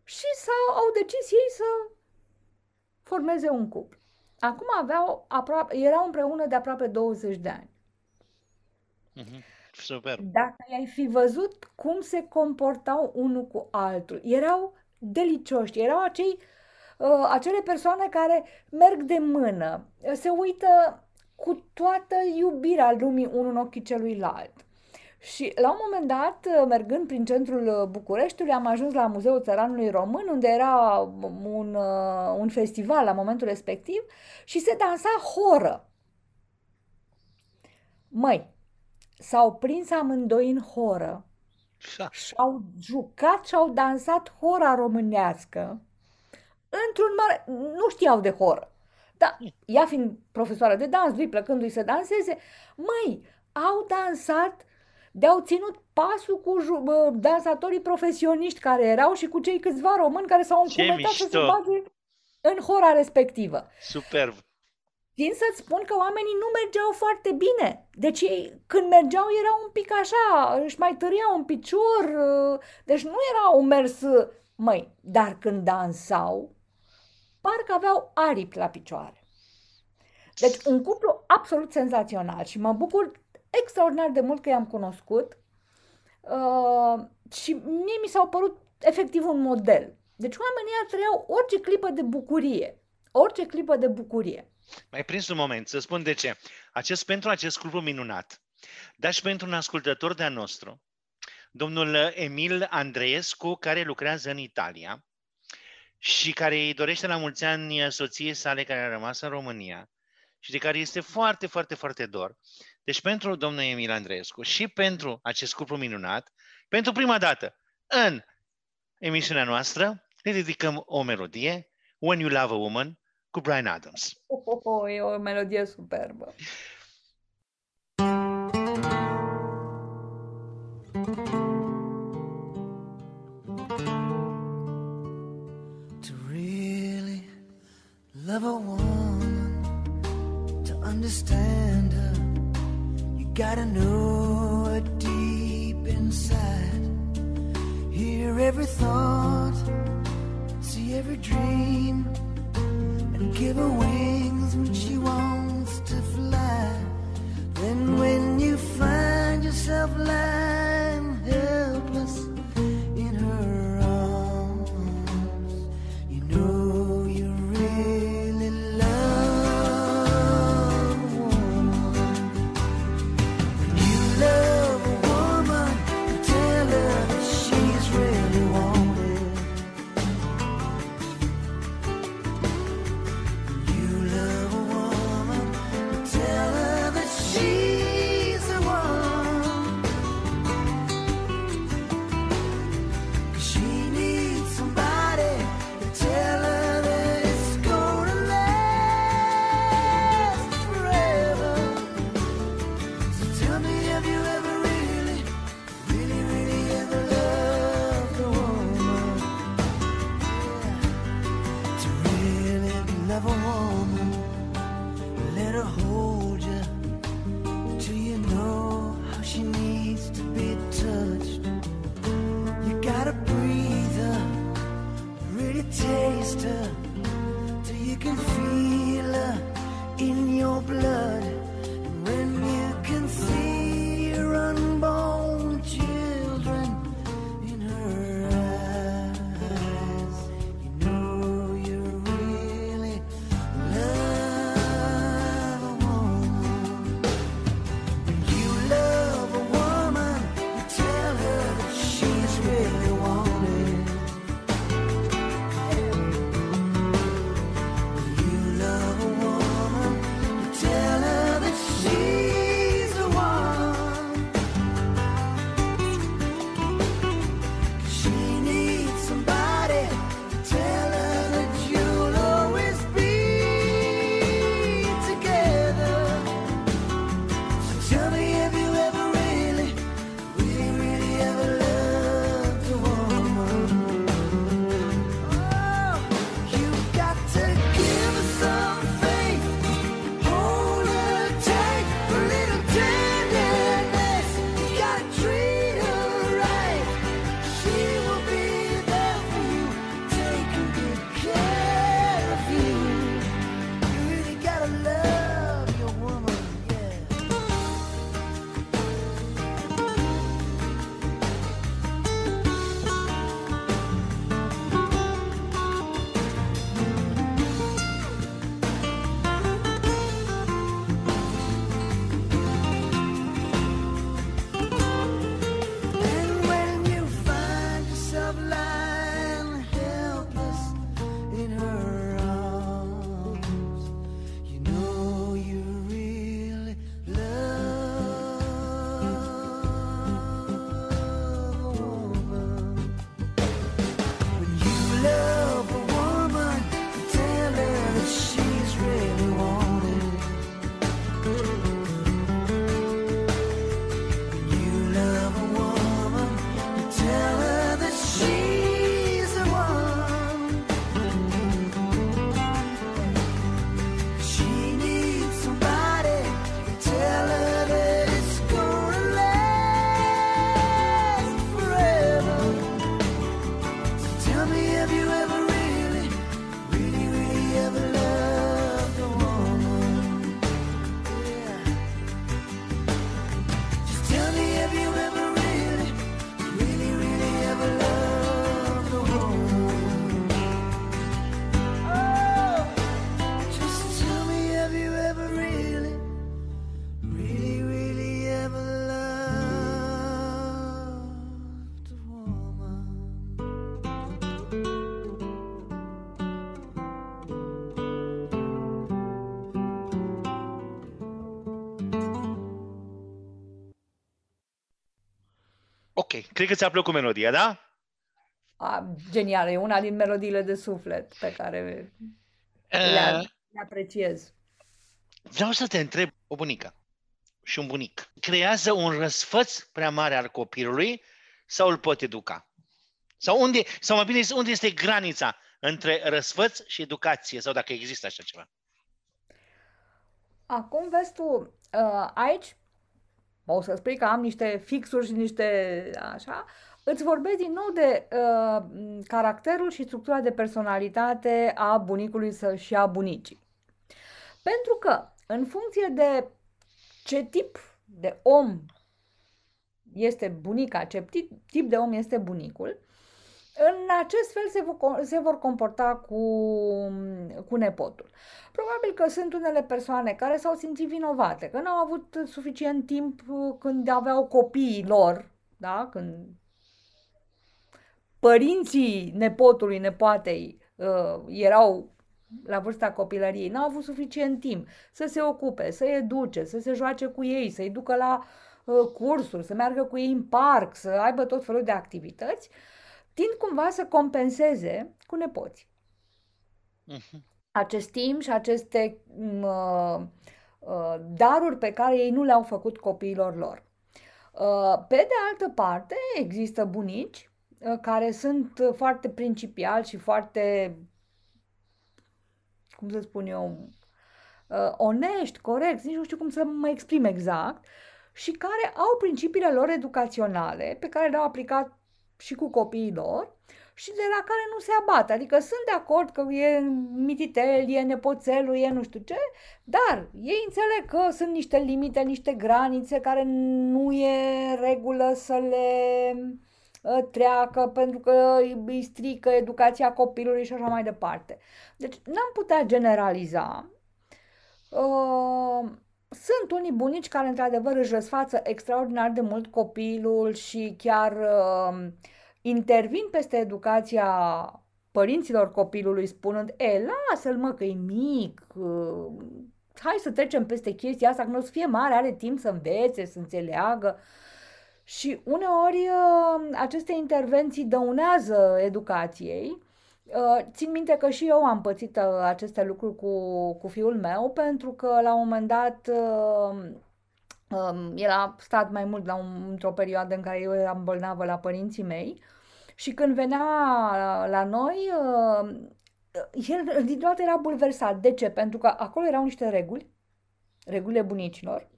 și s-au, au decis ei să formeze un cuplu. Acum aveau aproape, erau împreună de aproape 20 de ani. Mhm. Super. Dacă i-ai fi văzut cum se comportau unul cu altul, erau delicioși, erau acei, uh, acele persoane care merg de mână, se uită cu toată iubirea lumii unul în ochii celuilalt. Și la un moment dat, uh, mergând prin centrul uh, Bucureștiului, am ajuns la Muzeul Țăranului Român, unde era un, uh, un festival la momentul respectiv și se dansa horă. Măi, s-au prins amândoi în horă Da. și-au jucat și-au dansat hora românească într-un mare... Nu știau de horă. Dar ea fiind profesoară de dans, lui plăcându-i să danseze, măi, au dansat de-au ținut pasul cu ju- bă, dansatorii profesioniști care erau și cu cei câțiva români care s-au Ce încumetat să se mișto! bage în hora respectivă. Superb. Țin să-ți spun că oamenii nu mergeau foarte bine. Deci ei, când mergeau, erau un pic așa, își mai tăriau un picior, uh, deci nu era un mers, uh, măi, dar când dansau, parcă aveau aripi la picioare. Deci un cuplu absolut senzațional și mă bucur extraordinar de mult că i-am cunoscut uh, și mie mi s-au părut efectiv un model. Deci oamenii ăia trăiau orice clipă de bucurie. Orice clipă de bucurie. Mai prins un moment, să spun de ce. Acest, pentru acest cuplu minunat, dar și pentru un ascultător de-a nostru, domnul Emil Andreescu, care lucrează în Italia și care îi dorește la mulți ani soției sale care a rămas în România și de care este foarte, foarte, foarte dor. Deci pentru domnul Emil Andreescu și pentru acest cuplu minunat, pentru prima dată în emisiunea noastră, le dedicăm o melodie, When You Love a Woman, cu Brian Adams. Oh, oh, e o melodie superbă. To really love a woman, to understand her, you gotta know her deep inside. Hear every thought, see every dream, and give her wings when she wants to fly. Then when you find yourself lying cred că ți-a plăcut melodia, da? A, genială, e una din melodiile de suflet pe care le, Uh, le apreciez. vreau să te întreb o bunică și un bunic. Creează un răsfăț prea mare al copilului sau îl pot educa? Sau unde, sau mai bine zis, unde este granița între răsfăț și educație? Sau dacă există așa ceva? Acum vezi tu, uh, aici o să spui că am niște fixuri și niște așa, îți vorbesc din nou de uh, caracterul și structura de personalitate a bunicului să- și a bunicii. Pentru că, în funcție de ce tip de om este bunica, ce tip, tip de om este bunicul, în acest fel se, vor, se vor comporta cu, cu nepotul. Probabil că sunt unele persoane care s-au simțit vinovate, că n-au avut suficient timp uh, când aveau copiii lor, da? când părinții nepotului, nepoatei uh, erau la vârsta copilăriei, n-au avut suficient timp să se ocupe, să educe, să se joace cu ei, să-i ducă la uh, cursuri, să meargă cu ei în parc, să aibă tot felul de activități, tind cumva să compenseze cu nepoții Mhm. acest timp și aceste m, uh, uh, daruri pe care ei nu le-au făcut copiilor lor. Uh, Pe de altă parte, există bunici uh, care sunt uh, foarte principiali și foarte, cum să spun eu, uh, onești, corecți, nici nu știu cum să mă exprim exact, și care au principiile lor educaționale pe care le-au aplicat și cu copiii lor și de la care nu se abate. Adică sunt de acord că e mititel, e nepoțelul, e nu știu ce, dar ei înțeleg că sunt niște limite, niște granițe care nu e regulă să le uh, treacă pentru că îi îi strică educația copilului și așa mai departe. Deci n-am putea generaliza. Uh, sunt unii bunici care într-adevăr își răsfață extraordinar de mult copilul și chiar uh, intervin peste educația părinților copilului spunând, e, lasă-l mă că e mic, uh, hai să trecem peste chestia asta, că nu o să fie mare, are timp să învețe, să înțeleagă. Și uneori uh, aceste intervenții dăunează educației. Uh, Țin minte că și eu am pățit uh, aceste lucruri cu, cu fiul meu pentru că la un moment dat uh, um, el a stat mai mult la un, într-o perioadă în care eu eram bolnavă la părinții mei și când venea la, la noi, uh, el dintr-o dată era bulversat. De ce? Pentru că acolo erau niște reguli, regulile bunicilor,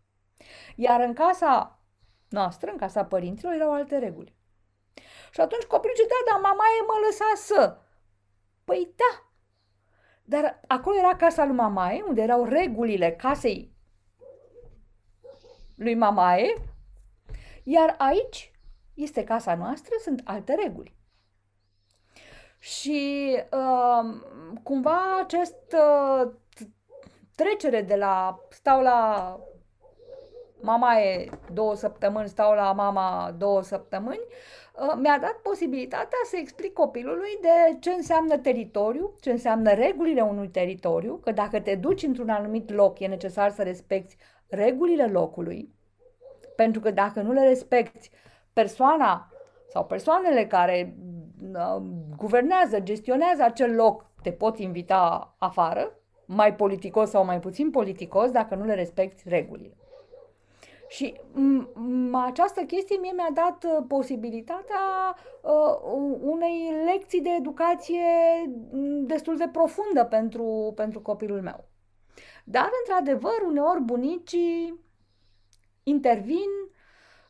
iar în casa noastră, în casa părinților, erau alte reguli. Și atunci copilul zice, da, dar mama e mă lăsa să. Păi da, dar acolo era casa lui mamaie, unde erau regulile casei lui mamaie, iar aici este casa noastră, sunt alte reguli. Și uh, cumva acest uh, trecere de la stau la mama e două săptămâni, stau la mama două săptămâni, uh, mi-a dat posibilitatea să explic copilului de ce înseamnă teritoriu, ce înseamnă regulile unui teritoriu, că dacă te duci într-un anumit loc e necesar să respecti regulile locului, pentru că dacă nu le respecti, persoana sau persoanele care uh, guvernează, gestionează acel loc, te pot invita afară, mai politicos sau mai puțin politicos, dacă nu le respecti regulile. Și m- m- această chestie mie mi-a dat uh, posibilitatea uh, unei lecții de educație m, destul de profundă pentru, pentru copilul meu. Dar, într-adevăr, uneori bunicii intervin,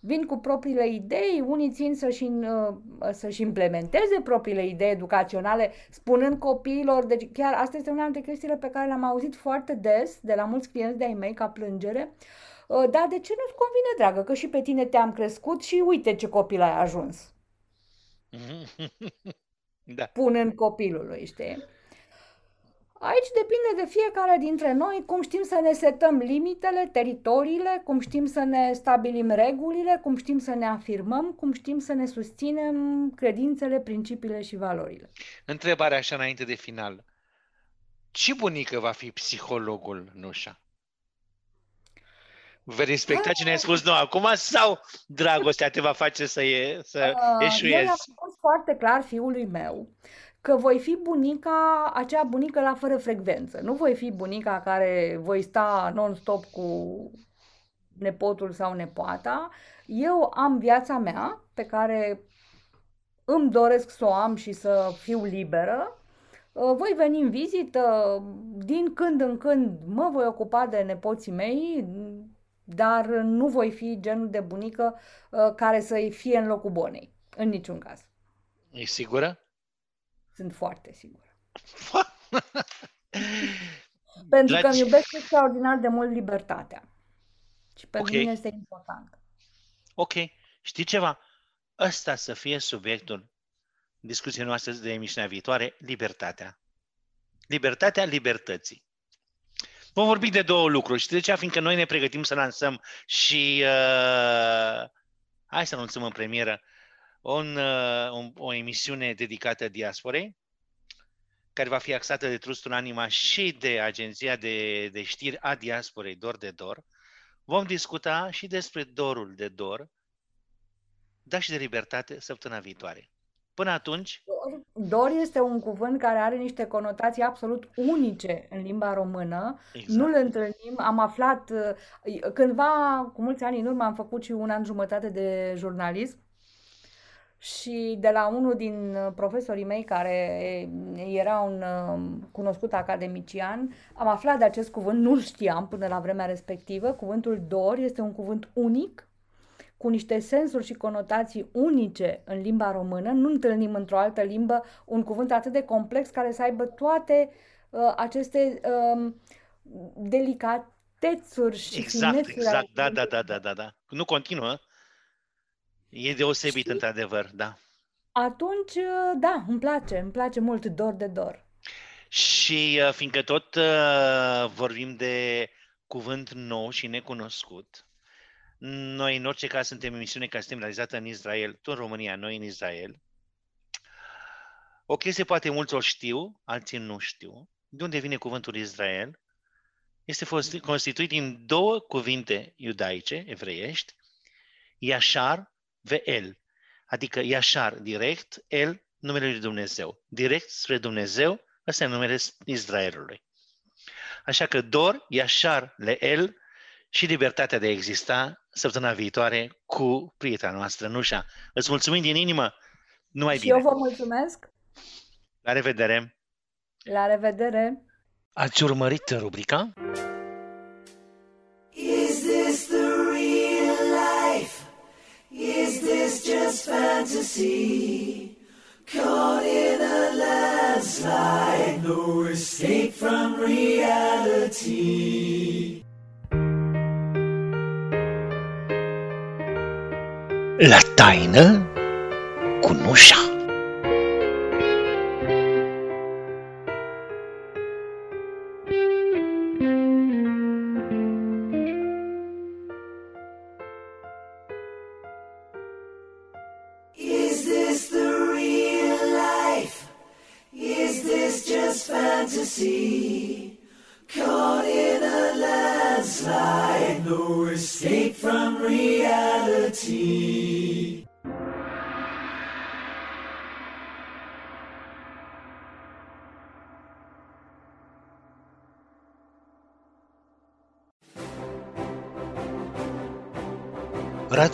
vin cu propriile idei, unii țin să-și, uh, să-și implementeze propriile idei educaționale, spunând copiilor, deci chiar asta este una dintre chestiile pe care le-am auzit foarte des de la mulți clienți de-ai mei ca plângere, uh, dar de ce nu-ți convine, dragă, că și pe tine te-am crescut și uite ce copil ai ajuns, [LAUGHS] da. punând copilului, știi? Aici depinde de fiecare dintre noi cum știm să ne setăm limitele, teritoriile, cum știm să ne stabilim regulile, cum știm să ne afirmăm, cum știm să ne susținem credințele, principiile și valorile. Întrebarea așa înainte de final. Ce bunică va fi psihologul Nușa? Vei respecta ce ne-ai spus noi acum sau dragostea te va face să, e, să Uh, eu i-am eșuezi? spus foarte clar fiului meu că voi fi bunica, acea bunică la fără frecvență. Nu voi fi bunica care voi sta non-stop cu nepotul sau nepoata. Eu am viața mea pe care îmi doresc să o am și să fiu liberă. Uh, Voi veni în vizită, din când în când mă voi ocupa de nepoții mei, dar nu voi fi genul de bunică uh, care să-i fie în locul bonei, în niciun caz. Ești sigură? Sunt foarte sigură. [LAUGHS] Pentru că Dragi- îmi iubesc extraordinar de mult libertatea. Și pentru Ok. mine este important. Ok. Știi ceva? Ăsta să fie subiectul discuției noastre de emisiunea viitoare, libertatea. Libertatea libertății. Vom vorbi de două lucruri. Știi de ce? Fiindcă noi ne pregătim să lansăm și uh, hai să anunțăm în premieră un, uh, un, o emisiune dedicată diasporei, care va fi axată de Trustul Anima și de agenția de, de știri a diasporei Dor de Dor. Vom discuta și despre dorul de dor, dar și de libertate săptămâna viitoare. Până atunci, Dor este un cuvânt care are niște conotații absolut unice în limba română. Exact. Nu-l întâlnim. Am aflat uh, cândva, cu mulți ani în urmă, am făcut și un an jumătate de jurnalism și de la unul din uh, profesorii mei care era un uh, cunoscut academician, am aflat de acest cuvânt, nu-l știam până la vremea respectivă. Cuvântul dor este un cuvânt unic cu niște sensuri și conotații unice în limba română. Nu întâlnim într-o altă limbă un cuvânt atât de complex care să aibă toate uh, aceste um, delicatețuri și exact, finețuri ale exact, da, da, cuvântului. da, da, da, da. Nu continuă. E deosebit, Și- într-adevăr, da. Atunci, uh, da, îmi place, îmi place mult dor de dor. Și uh, fiindcă tot uh, vorbim de cuvânt nou și necunoscut, noi în orice caz suntem emisiune care suntem realizată în Israel, tu în România, noi în Israel. O chestie poate mulți o știu, alții nu știu. De unde vine cuvântul Israel? Este fost constituit din două cuvinte iudaice, evreiești, Yashar ve-El, adică Yashar direct, El numele lui Dumnezeu, direct spre Dumnezeu, ăsta e numele Israelului. Așa că Dor, Yashar, Le-El și libertatea de a exista săptămâna viitoare cu prietena noastră, Nușa. Îți mulțumim din inimă, numai Și bine. eu vă mulțumesc. La revedere! La revedere! Ați urmărit rubrica? Is this the real life? Is this just fantasy? Caught in a landslide, no escape from reality. La taină cu Nușa.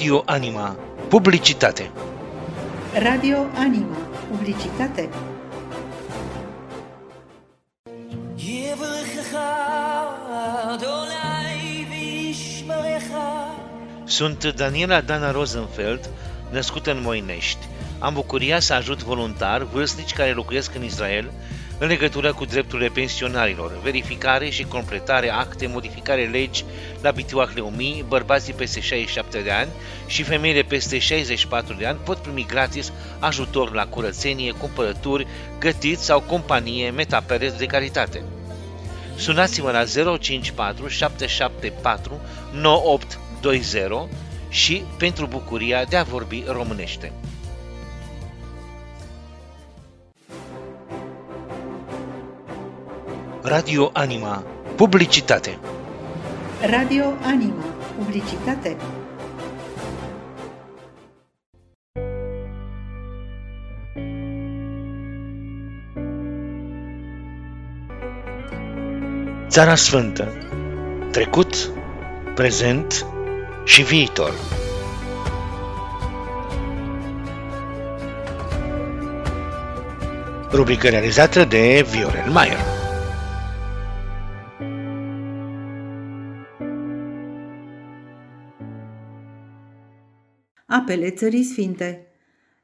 Radio Anima. Publicitate. Radio Anima. Publicitate. Sunt Daniela Dana Rosenfeld, născută în Moinești. Am bucuria să ajut voluntar vârstnici care locuiesc în Israel în legătură cu drepturile pensionarilor, verificare și completare acte, modificare legi la Bituach Leumi, bărbații peste 67 de ani și femeile peste 64 de ani pot primi gratis ajutor la curățenie, cumpărături, gătit sau companie metapereți de caritate. Sunați-mă la 054 774 9820 și pentru bucuria de a vorbi românește. Radio Anima. Publicitate. Radio Anima. Publicitate Țara Sfântă. Trecut, prezent și viitor. Rubrică realizată de Viorel Maier. Apele Țării Sfinte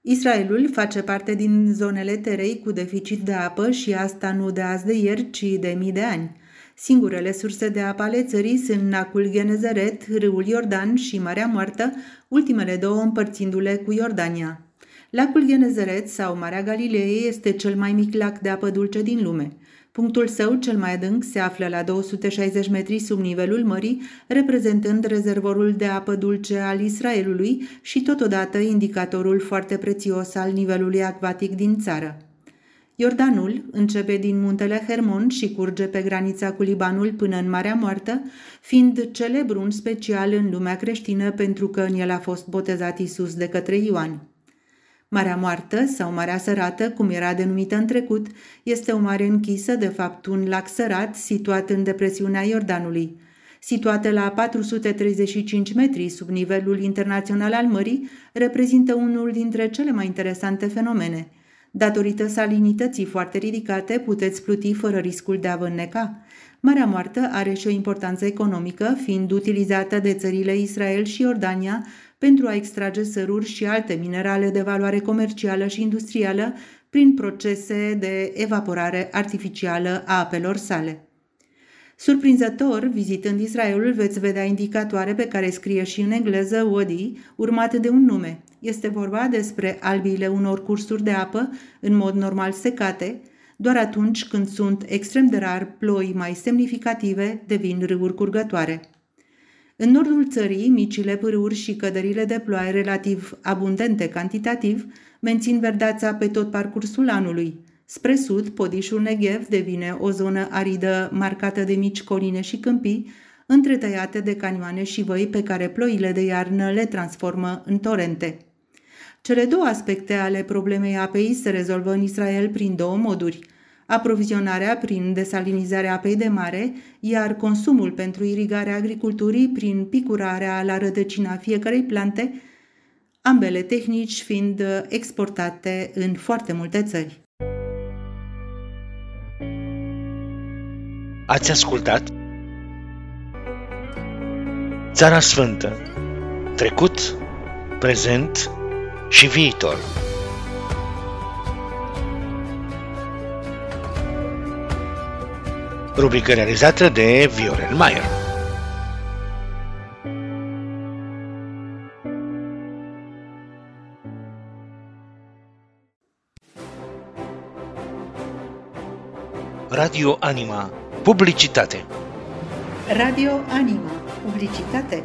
Israelul face parte din zonele terei cu deficit de apă și asta nu de azi de ieri, ci de mii de ani. Singurele surse de apă ale țării sunt Nacul Genezeret, râul Iordan și Marea Moartă, ultimele două împărțindu-le cu Iordania. Lacul Genezeret sau Marea Galilei este cel mai mic lac de apă dulce din lume. Punctul său cel mai adânc se află la 260 metri sub nivelul mării, reprezentând rezervorul de apă dulce al Israelului și totodată indicatorul foarte prețios al nivelului acvatic din țară. Iordanul începe din muntele Hermon și curge pe granița cu Libanul până în Marea Moartă, fiind celebru în special în lumea creștină pentru că în el a fost botezat Isus de către Ioan. Marea Moartă sau Marea Sărată, cum era denumită în trecut, este o mare închisă, de fapt un lac sărat situat în depresiunea Iordanului. Situată la 435 metri sub nivelul internațional al mării, reprezintă unul dintre cele mai interesante fenomene – Datorită salinității foarte ridicate, puteți pluti fără riscul de a vă înneca. Marea Moartă are și o importanță economică, fiind utilizată de țările Israel și Iordania pentru a extrage săruri și alte minerale de valoare comercială și industrială prin procese de evaporare artificială a apelor sale. Surprinzător, vizitând Israelul, veți vedea indicatoare pe care scrie și în engleză Wadi, urmate de un nume. Este vorba despre albiile unor cursuri de apă, în mod normal secate, doar atunci când sunt extrem de rar ploi mai semnificative, devin râuri curgătoare. În nordul țării, micile pârâuri și cădările de ploaie relativ abundente cantitativ mențin verdeața pe tot parcursul anului. Spre sud, podișul Negev devine o zonă aridă marcată de mici coline și câmpii, întretăiate de canioane și văi pe care ploile de iarnă le transformă în torente. Cele două aspecte ale problemei apei se rezolvă în Israel prin două moduri. Aprovizionarea prin desalinizarea apei de mare, iar consumul pentru irigarea agriculturii prin picurarea la rădăcina fiecarei plante, ambele tehnici fiind exportate în foarte multe țări. Ați ascultat? Țara Sfântă. Trecut, prezent și viitor. Rubrică realizată de Viorel Maier. Radio Anima. Publicitate. Radio Anima. Publicitate.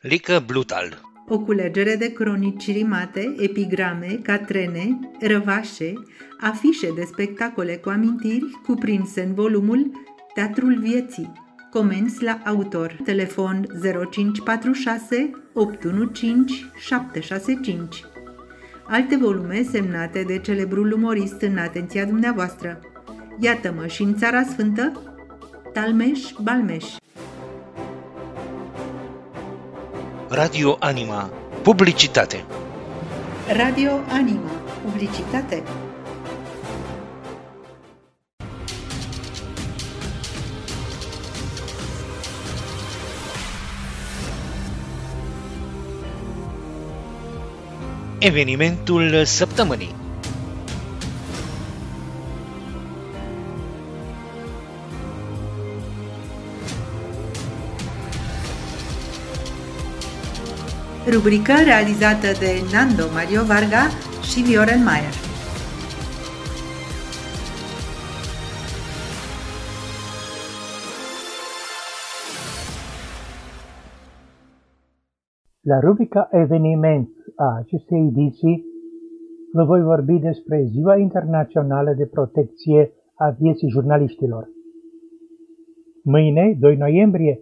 Lică Blutal. O culegere de cronici rimate, epigrame, catrene, răvașe, afișe de spectacole cu amintiri cuprinse în volumul Teatrul Vieții. Comenzi la autor. Telefon 0546 815 765. Alte volume semnate de celebrul umorist în atenția dumneavoastră. Iată-mă și în Țara Sfântă, Talmeș Balmeș. Radio Anima. Publicitate. Radio Anima. Publicitate. Evenimentul săptămânii. Rubrică realizată de Nando Mario Varga și Viorel Maier. La rubrica eveniment a acestei ediții vă voi vorbi despre Ziua Internațională de Protecție a Vieții Jurnaliștilor. Mâine, 2 noiembrie,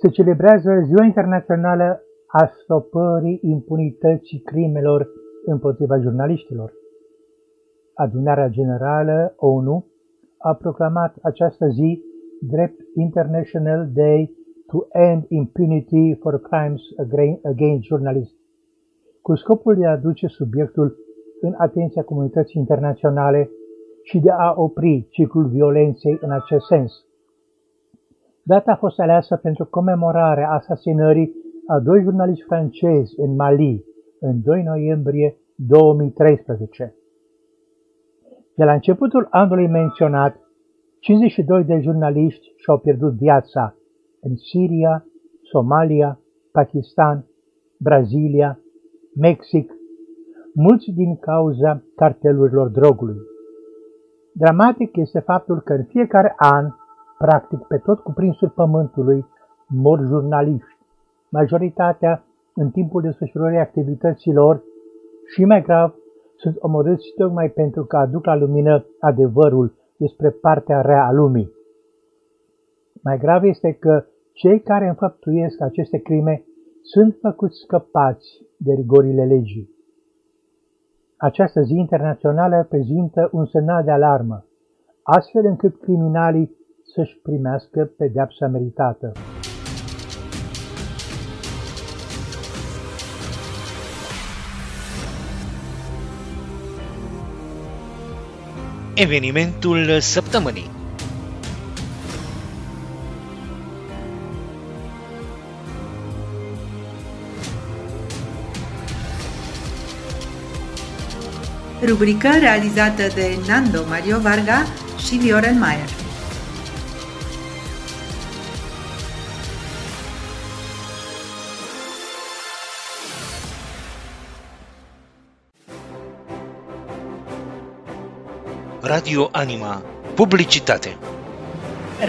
se celebrează Ziua Internațională a stopării impunității crimelor împotriva jurnaliștilor. Adunarea Generală ONU a proclamat această zi drept International Day to End Impunity for Crimes Against Journalists, cu scopul de a aduce subiectul în atenția comunității internaționale și de a opri ciclul violenței în acest sens. Data a fost aleasă pentru comemorarea asasinării a doi jurnaliști francezi în Mali în 2 noiembrie 2013. De la începutul anului menționat, 52 de jurnaliști și-au pierdut viața în Siria, Somalia, Pakistan, Brazilia, Mexic, mulți din cauza cartelurilor drogului. Dramatic este faptul că în fiecare an, practic pe tot cuprinsul pământului, mor jurnaliști, majoritatea în timpul desfășurării activităților și mai grav, sunt omorâți tocmai pentru că aduc la lumină adevărul despre partea rea a lumii. Mai grav este că cei care înfăptuiesc aceste crime sunt făcuți scăpați de rigorile legii. Această zi internațională prezintă un semnal de alarmă, astfel încât criminalii să-și primească pedeapsa meritată. Evenimentul săptămânii Rubrică realizată de Nando Mario Varga și Vioren Mayer. Radio Anima. Publicitate.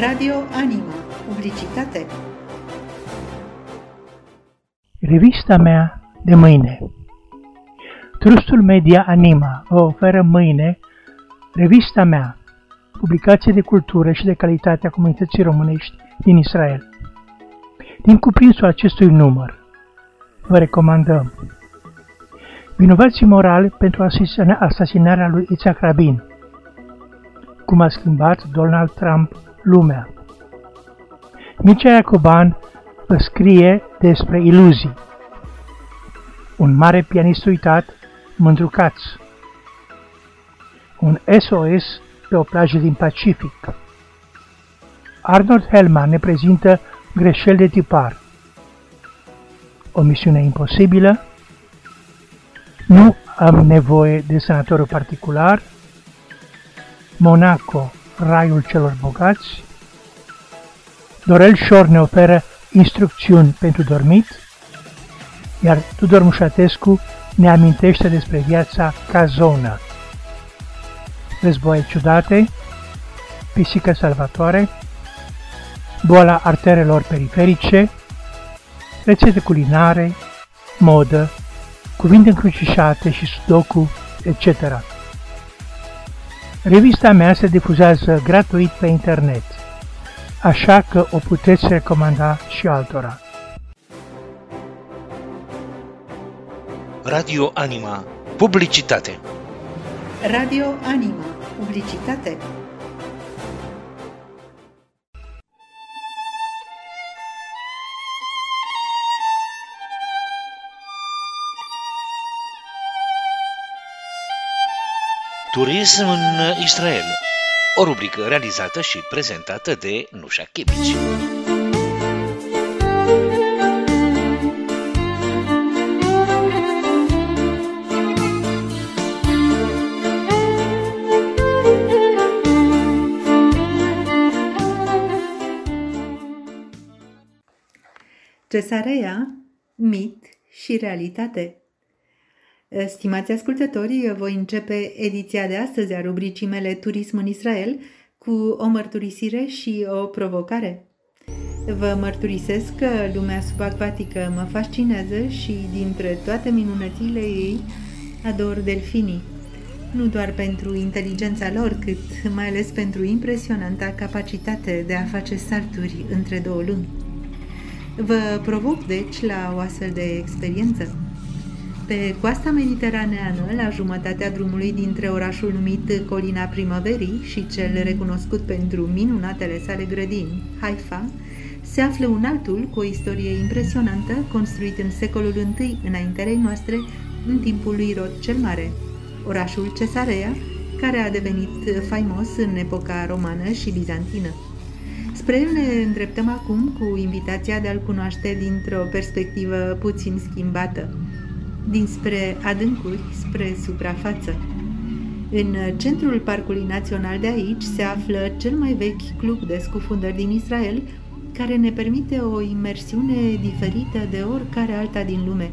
Radio Anima. Publicitate. Revista mea de mâine Trustul Media Anima vă oferă mâine revista mea, publicație de cultură și de calitate a comunității românești din Israel. Din cuprinsul acestui număr, vă recomandăm Vinovații morali pentru asasinarea lui Isaac Rabin, cum a schimbat Donald Trump lumea. Mircea Iacoban vă scrie despre iluzii. Un mare pianist uitat mândrucați. Un SOS pe o plajă din Pacific. Arnold Hellman ne prezintă greșeli de tipar. O misiune imposibilă. Nu am nevoie de senatorul particular. Monaco, raiul celor bogați. Dorel Șor ne oferă instrucțiuni pentru dormit, iar Tudor Mușatescu ne amintește despre viața ca zonă. Războaie ciudate, pisică salvatoare, boala arterelor periferice, rețete culinare, modă, cuvinte încrucișate și sudoku, etc. Revista mea se difuzează gratuit pe internet, așa că o puteți recomanda și altora. Radio Anima. Publicitate. Radio Anima. Publicitate. Turism în Israel. O rubrică realizată și prezentată de Nușa Chebici. Cesarea, mit și realitate. Stimați ascultători, voi începe ediția de astăzi a rubricii mele Turism în Israel cu o mărturisire și o provocare. Vă mărturisesc că lumea subacvatică mă fascinează și dintre toate minunățile ei ador delfinii. nu doar pentru inteligența lor, cât mai ales pentru impresionanta capacitate de a face salturi între două lumi. Vă provoc, deci, la o astfel de experiență. Pe coasta mediteraneană, la jumătatea drumului dintre orașul numit Colina Primăverii și cel recunoscut pentru minunatele sale grădini, Haifa, se află un altul cu o istorie impresionantă, construit în secolul I înainterei noastre, în timpul lui Rod cel Mare, orașul Cesarea, care a devenit faimos în epoca romană și bizantină. Spre el ne îndreptăm acum cu invitația de a-l cunoaște dintr-o perspectivă puțin schimbată, dinspre adâncuri spre suprafață. În centrul Parcului Național de aici se află cel mai vechi club de scufundări din Israel, care ne permite o imersiune diferită de oricare alta din lume.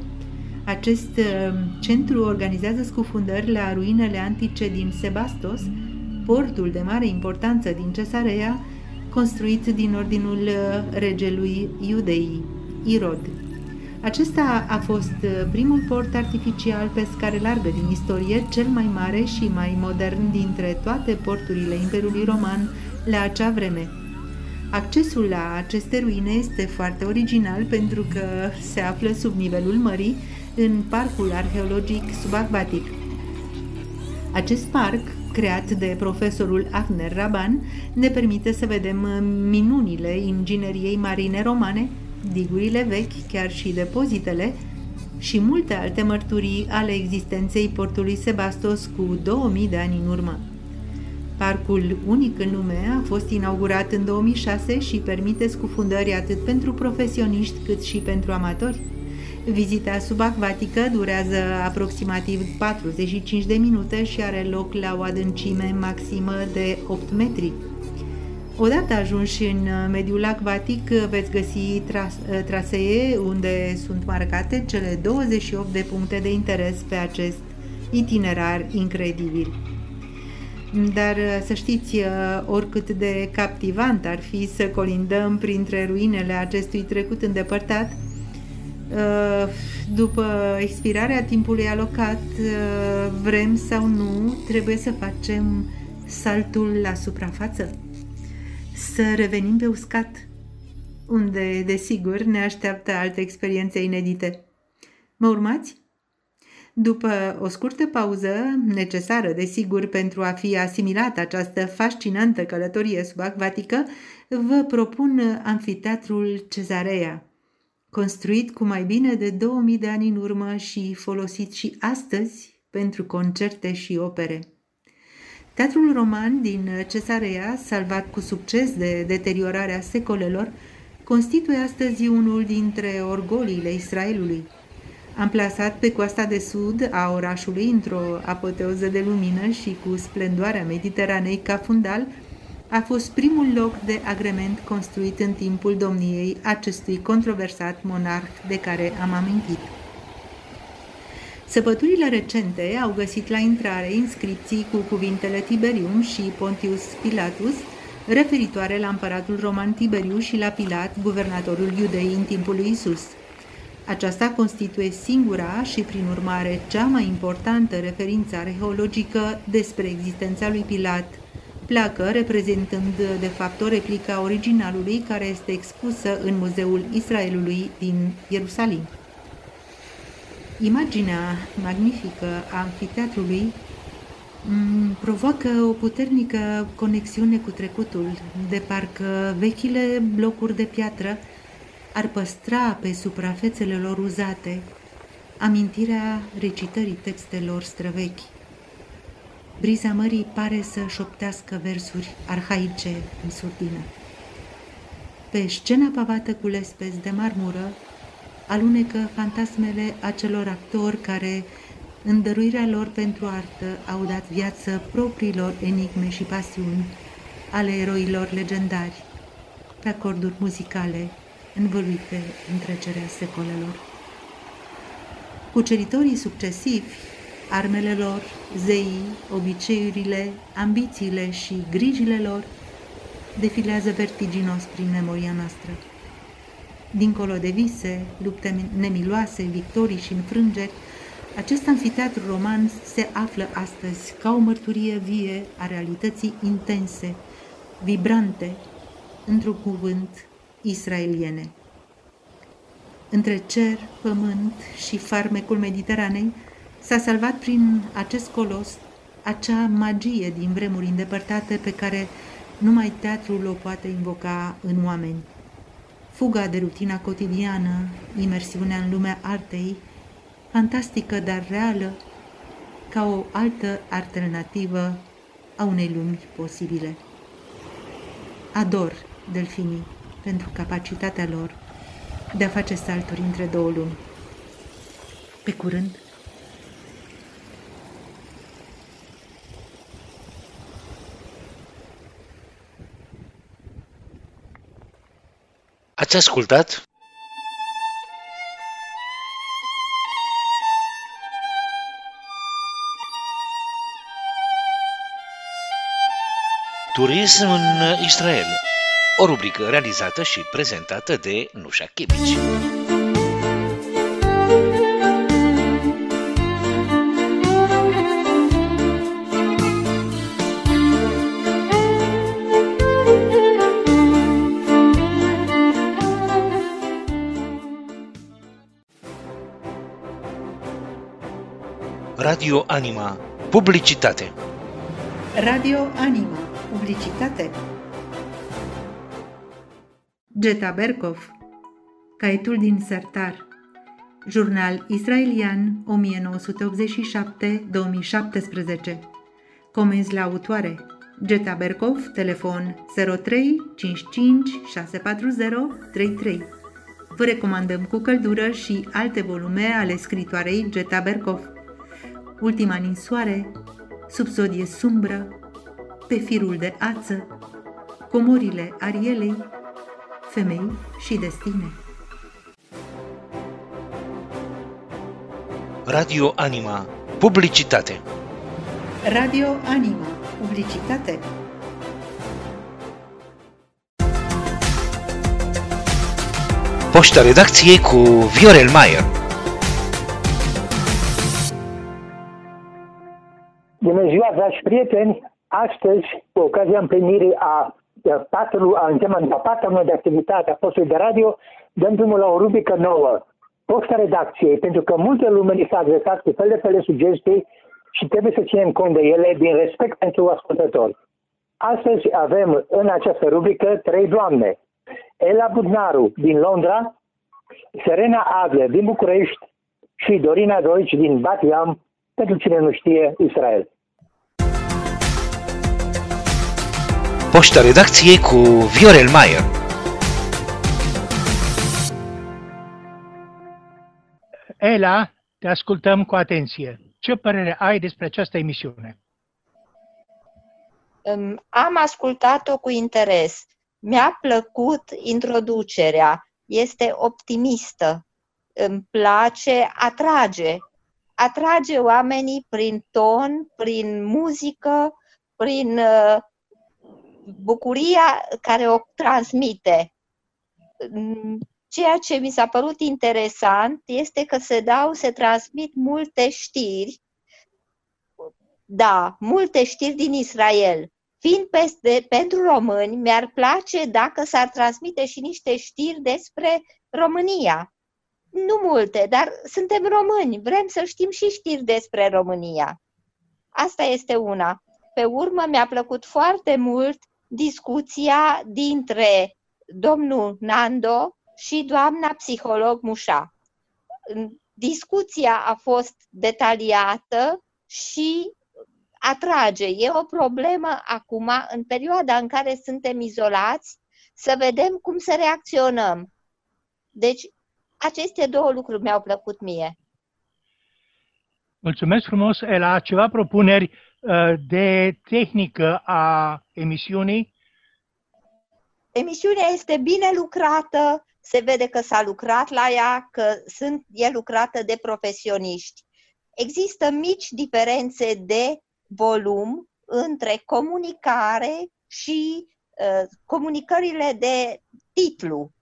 Acest uh, centru organizează scufundări la ruinele antice din Sebastos, portul de mare importanță din Cesarea, construit din ordinul uh, regelui Iudeii, Irod. Acesta a fost uh, primul port artificial pe scară largă din istorie, cel mai mare și mai modern dintre toate porturile Imperiului Roman la acea vreme. Accesul la aceste ruine este foarte original pentru că se află sub nivelul mării în parcul arheologic subacvatic. Acest parc, creat de profesorul Agner Raban, ne permite să vedem minunile ingineriei marine romane, digurile vechi, chiar și depozitele, și multe alte mărturii ale existenței portului Sebastos cu 2000 de ani în urmă. Parcul unic în lume a fost inaugurat în 2006 și permite scufundări atât pentru profesioniști cât și pentru amatori. Vizita subacvatică durează aproximativ 45 de minute și are loc la o adâncime maximă de 8 metri. Odată ajunși în mediul acvatic, veți găsi tras- trasee unde sunt marcate cele 28 de puncte de interes pe acest itinerar incredibil. Dar uh, să știți, uh, oricât de captivant ar fi să colindăm printre ruinele acestui trecut îndepărtat, uh, după expirarea timpului alocat, vrem sau nu, trebuie să facem saltul la suprafață, să revenim pe uscat, unde, desigur, ne așteaptă alte experiențe inedite. Mă urmați? După o scurtă pauză, necesară desigur pentru a fi asimilată această fascinantă călătorie subacvatică, vă propun Amfiteatrul Cezarea, construit cu mai bine de 2000 de ani în urmă și folosit și astăzi pentru concerte și opere. Teatrul roman din Cezarea, salvat cu succes de deteriorarea secolelor, constituie astăzi unul dintre orgoliile Israelului – Amplasat pe coasta de sud a orașului, într-o apoteoză de lumină și cu splendoarea Mediteranei ca fundal, a fost primul loc de agrement construit în timpul domniei acestui controversat monarh de care am amintit. Săpăturile recente au găsit la intrare inscripții cu cuvintele Tiberium și Pontius Pilatus, referitoare la împăratul roman Tiberiu și la Pilat, guvernatorul iudei în timpul lui Isus. Aceasta constituie singura și, prin urmare, cea mai importantă referință arheologică despre existența lui Pilat, placă reprezentând de fapt o replică a originalului care este expusă în Muzeul Israelului din Ierusalim. Imaginea magnifică a amfiteatrului mm, provoacă o puternică conexiune cu trecutul, de parcă vechile blocuri de piatră ar păstra pe suprafețele lor uzate amintirea recitării textelor străvechi. Briza mării pare să șoptească versuri arhaice în surdină. Pe scena pavată cu lespezi de marmură alunecă fantasmele acelor actori care, în dăruirea lor pentru artă, au dat viață propriilor enigme și pasiuni ale eroilor legendari, pe acorduri muzicale învăluite în trecerea secolelor. Cuceritorii succesivi, armele lor, zeii, obiceiurile, ambițiile și grijile lor defilează vertiginos prin memoria noastră. Dincolo de vise, lupte nemiloase, victorii și înfrângeri, Acest anfiteatru roman se află astăzi ca o mărturie vie a realității intense, vibrante, într-un cuvânt, israeliene. Între cer, pământ și farmecul Mediteranei s-a salvat prin acest colos acea magie din vremuri îndepărtate pe care numai teatrul o poate invoca în oameni. Fuga de rutina cotidiană, imersiunea în lumea artei, fantastică, dar reală, ca o altă alternativă a unei lumi posibile. Ador delfinii pentru capacitatea lor de a face salturi între două lumi. Pe curând! Ați ascultat? Turism în Israel. O rubrică realizată și prezentată de Nușa Chebici. Radio Anima. Publicitate. Radio Anima. Publicitate. Geta Berkov. Caietul din Sertar. Jurnal israelian 1987-2017. Comenzi la autoare. Geta Berkov, telefon 03 55 640 33. Vă recomandăm cu căldură și alte volume ale scritoarei Geta Berkov. Ultima ninsoare, subsodie sumbră, pe firul de ață, comorile Arielei, femei și destine. Radio Anima. Publicitate. Radio Anima. Publicitate. Poșta redacției cu Viorel Maier. Bună ziua, dragi prieteni! Astăzi, cu ocazia împlinirii a patru, a încheamă a patra de activitate a postului de radio, dăm drumul la o rubrică nouă, posta redacției, pentru că multe lume ni s-a adresat cu fel de fel de sugestii și trebuie să ținem cont de ele din respect pentru ascultători. Astăzi avem în această rubrică trei doamne. Ela Budnaru din Londra, Serena Adler din București și Dorina Doici din Batiam, pentru cine nu știe, Israel. Poșta redacției cu Viorel Maier. Ela, te ascultăm cu atenție. Ce părere ai despre această emisiune? Um, Am ascultat-o cu interes. Mi-a plăcut introducerea. Este optimistă. Îmi place, atrage. Atrage oamenii prin ton, prin muzică, prin uh, bucuria care o transmite. Mm, Ceea ce mi s-a părut interesant este că se dau, se transmit multe știri, da, multe știri din Israel. Fiind peste, pentru români, mi-ar place dacă s-ar transmite și niște știri despre România. Nu multe, dar suntem români, vrem să știm și știri despre România. Asta este una. Pe urmă, mi-a plăcut foarte mult discuția dintre domnul Nando și doamna psiholog Mușa. Discuția a fost detaliată și atrage. E o problemă acum, în perioada în care suntem izolați, să vedem cum să reacționăm. Deci, aceste două lucruri mi-au plăcut mie. Mulțumesc frumos, Ela. Ceva propuneri uh, de tehnică a emisiunii? Emisiunea este bine lucrată, se vede că s-a lucrat la ea, că sunt, e lucrată de profesioniști. Există mici diferențe de volum între comunicare și uh, comunicările de titlu.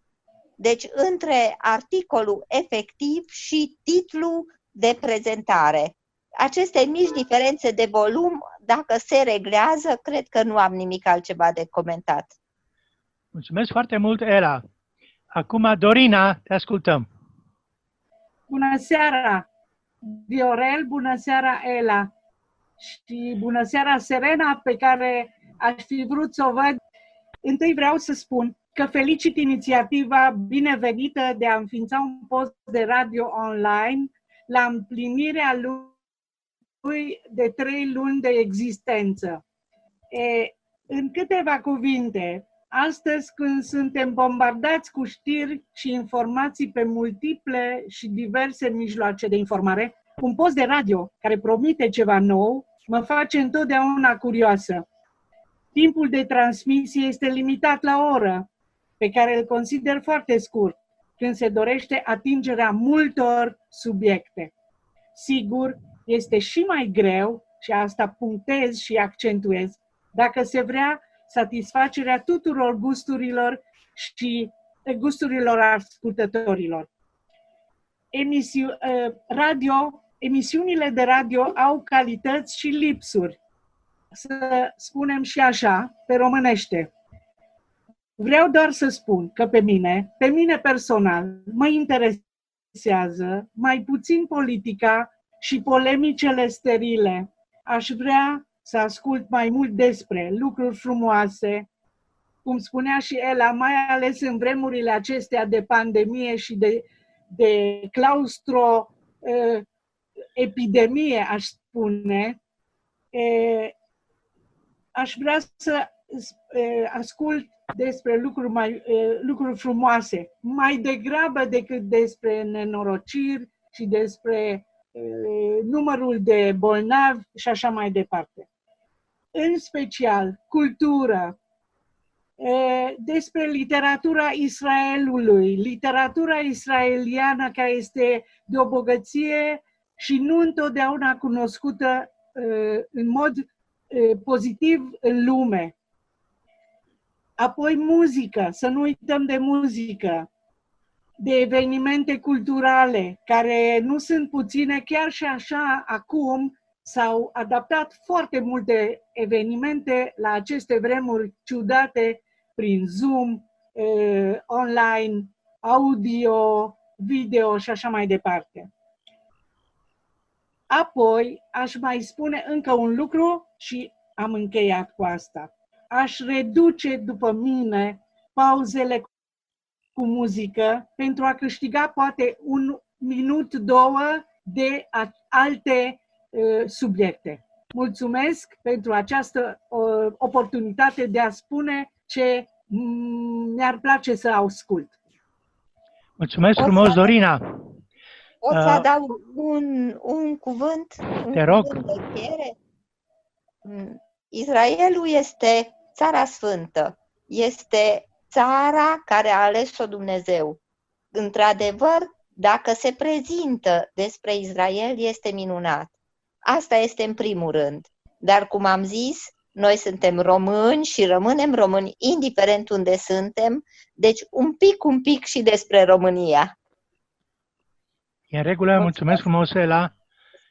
Deci între articolul efectiv și titlu de prezentare. Aceste mici diferențe de volum, dacă se reglează, cred că nu am nimic altceva de comentat. Mulțumesc foarte mult, Ela. Acum, Dorina, te ascultăm. Bună seara, Viorel, bună seara, Ela. Și bună seara, Serena, pe care aș fi vrut să o văd. Întâi vreau să spun că felicit inițiativa binevenită de a înființa un post de radio online la împlinirea lui de trei luni de existență. E, în câteva cuvinte, astăzi când suntem bombardați cu știri și informații pe multiple și diverse mijloace de informare, un post de radio care promite ceva nou mă face întotdeauna curioasă. Timpul de transmisie este limitat la o oră, pe care îl consider foarte scurt, când se dorește atingerea multor subiecte. Sigur, este și mai greu, și asta punctez și accentuez, dacă se vrea satisfacerea tuturor gusturilor și gusturilor ascultătorilor. Emisiu, eh, radio, emisiunile de radio au calități și lipsuri, să spunem și așa, pe românește. Vreau doar să spun că pe mine, pe mine personal, mă interesează mai puțin politica și polemicele sterile. Aș vrea să ascult mai mult despre lucruri frumoase, cum spunea și Ela, mai ales în vremurile acestea de pandemie și de, de claustro uh, epidemie, aș spune, uh, aș vrea să uh, ascult despre lucruri, mai, lucruri frumoase, mai degrabă decât despre nenorociri și despre numărul de bolnavi și așa mai departe. În special, cultură, despre literatura Israelului, literatura israeliană care este de o bogăție și nu întotdeauna cunoscută în mod pozitiv în lume. Apoi muzică, să nu uităm de muzică, de evenimente culturale, care nu sunt puține, chiar și așa acum s-au adaptat foarte multe evenimente la aceste vremuri ciudate prin Zoom, eh, online, audio, video și așa mai departe. Apoi, aș mai spune încă un lucru și am încheiat cu asta aș reduce după mine pauzele cu muzică pentru a câștiga poate un minut, două de alte uh, subiecte. Mulțumesc pentru această uh, oportunitate de a spune ce mi-ar place să ascult. Mulțumesc frumos, Dorina! Pot să adaug un, un cuvânt? Te rog. Cuvânt de mm, Israelul este Țara Sfântă este țara care a ales-o Dumnezeu. Într-adevăr, dacă se prezintă despre Israel, este minunat. Asta este în primul rând. Dar, cum am zis, noi suntem români și rămânem români, indiferent unde suntem, deci un pic, un pic și despre România. E în regulă, mulțumesc frumos, Ela.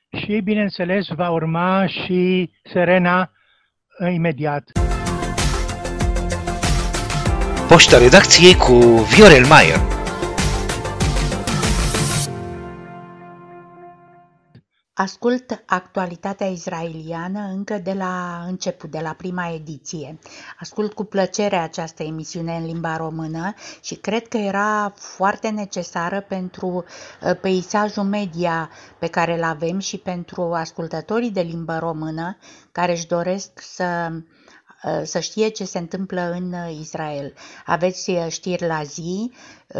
Și, bineînțeles, va urma și Serena imediat. Poșta redacției cu Viorel Maier. Ascult actualitatea israeliană încă de la început, de la prima ediție. Ascult cu plăcere această emisiune în limba română și cred că era foarte necesară pentru uh, peisajul media pe care îl avem și pentru ascultătorii de limbă română care își doresc să Uh, să știe ce se întâmplă în uh, Israel. Aveți uh, știri la zi,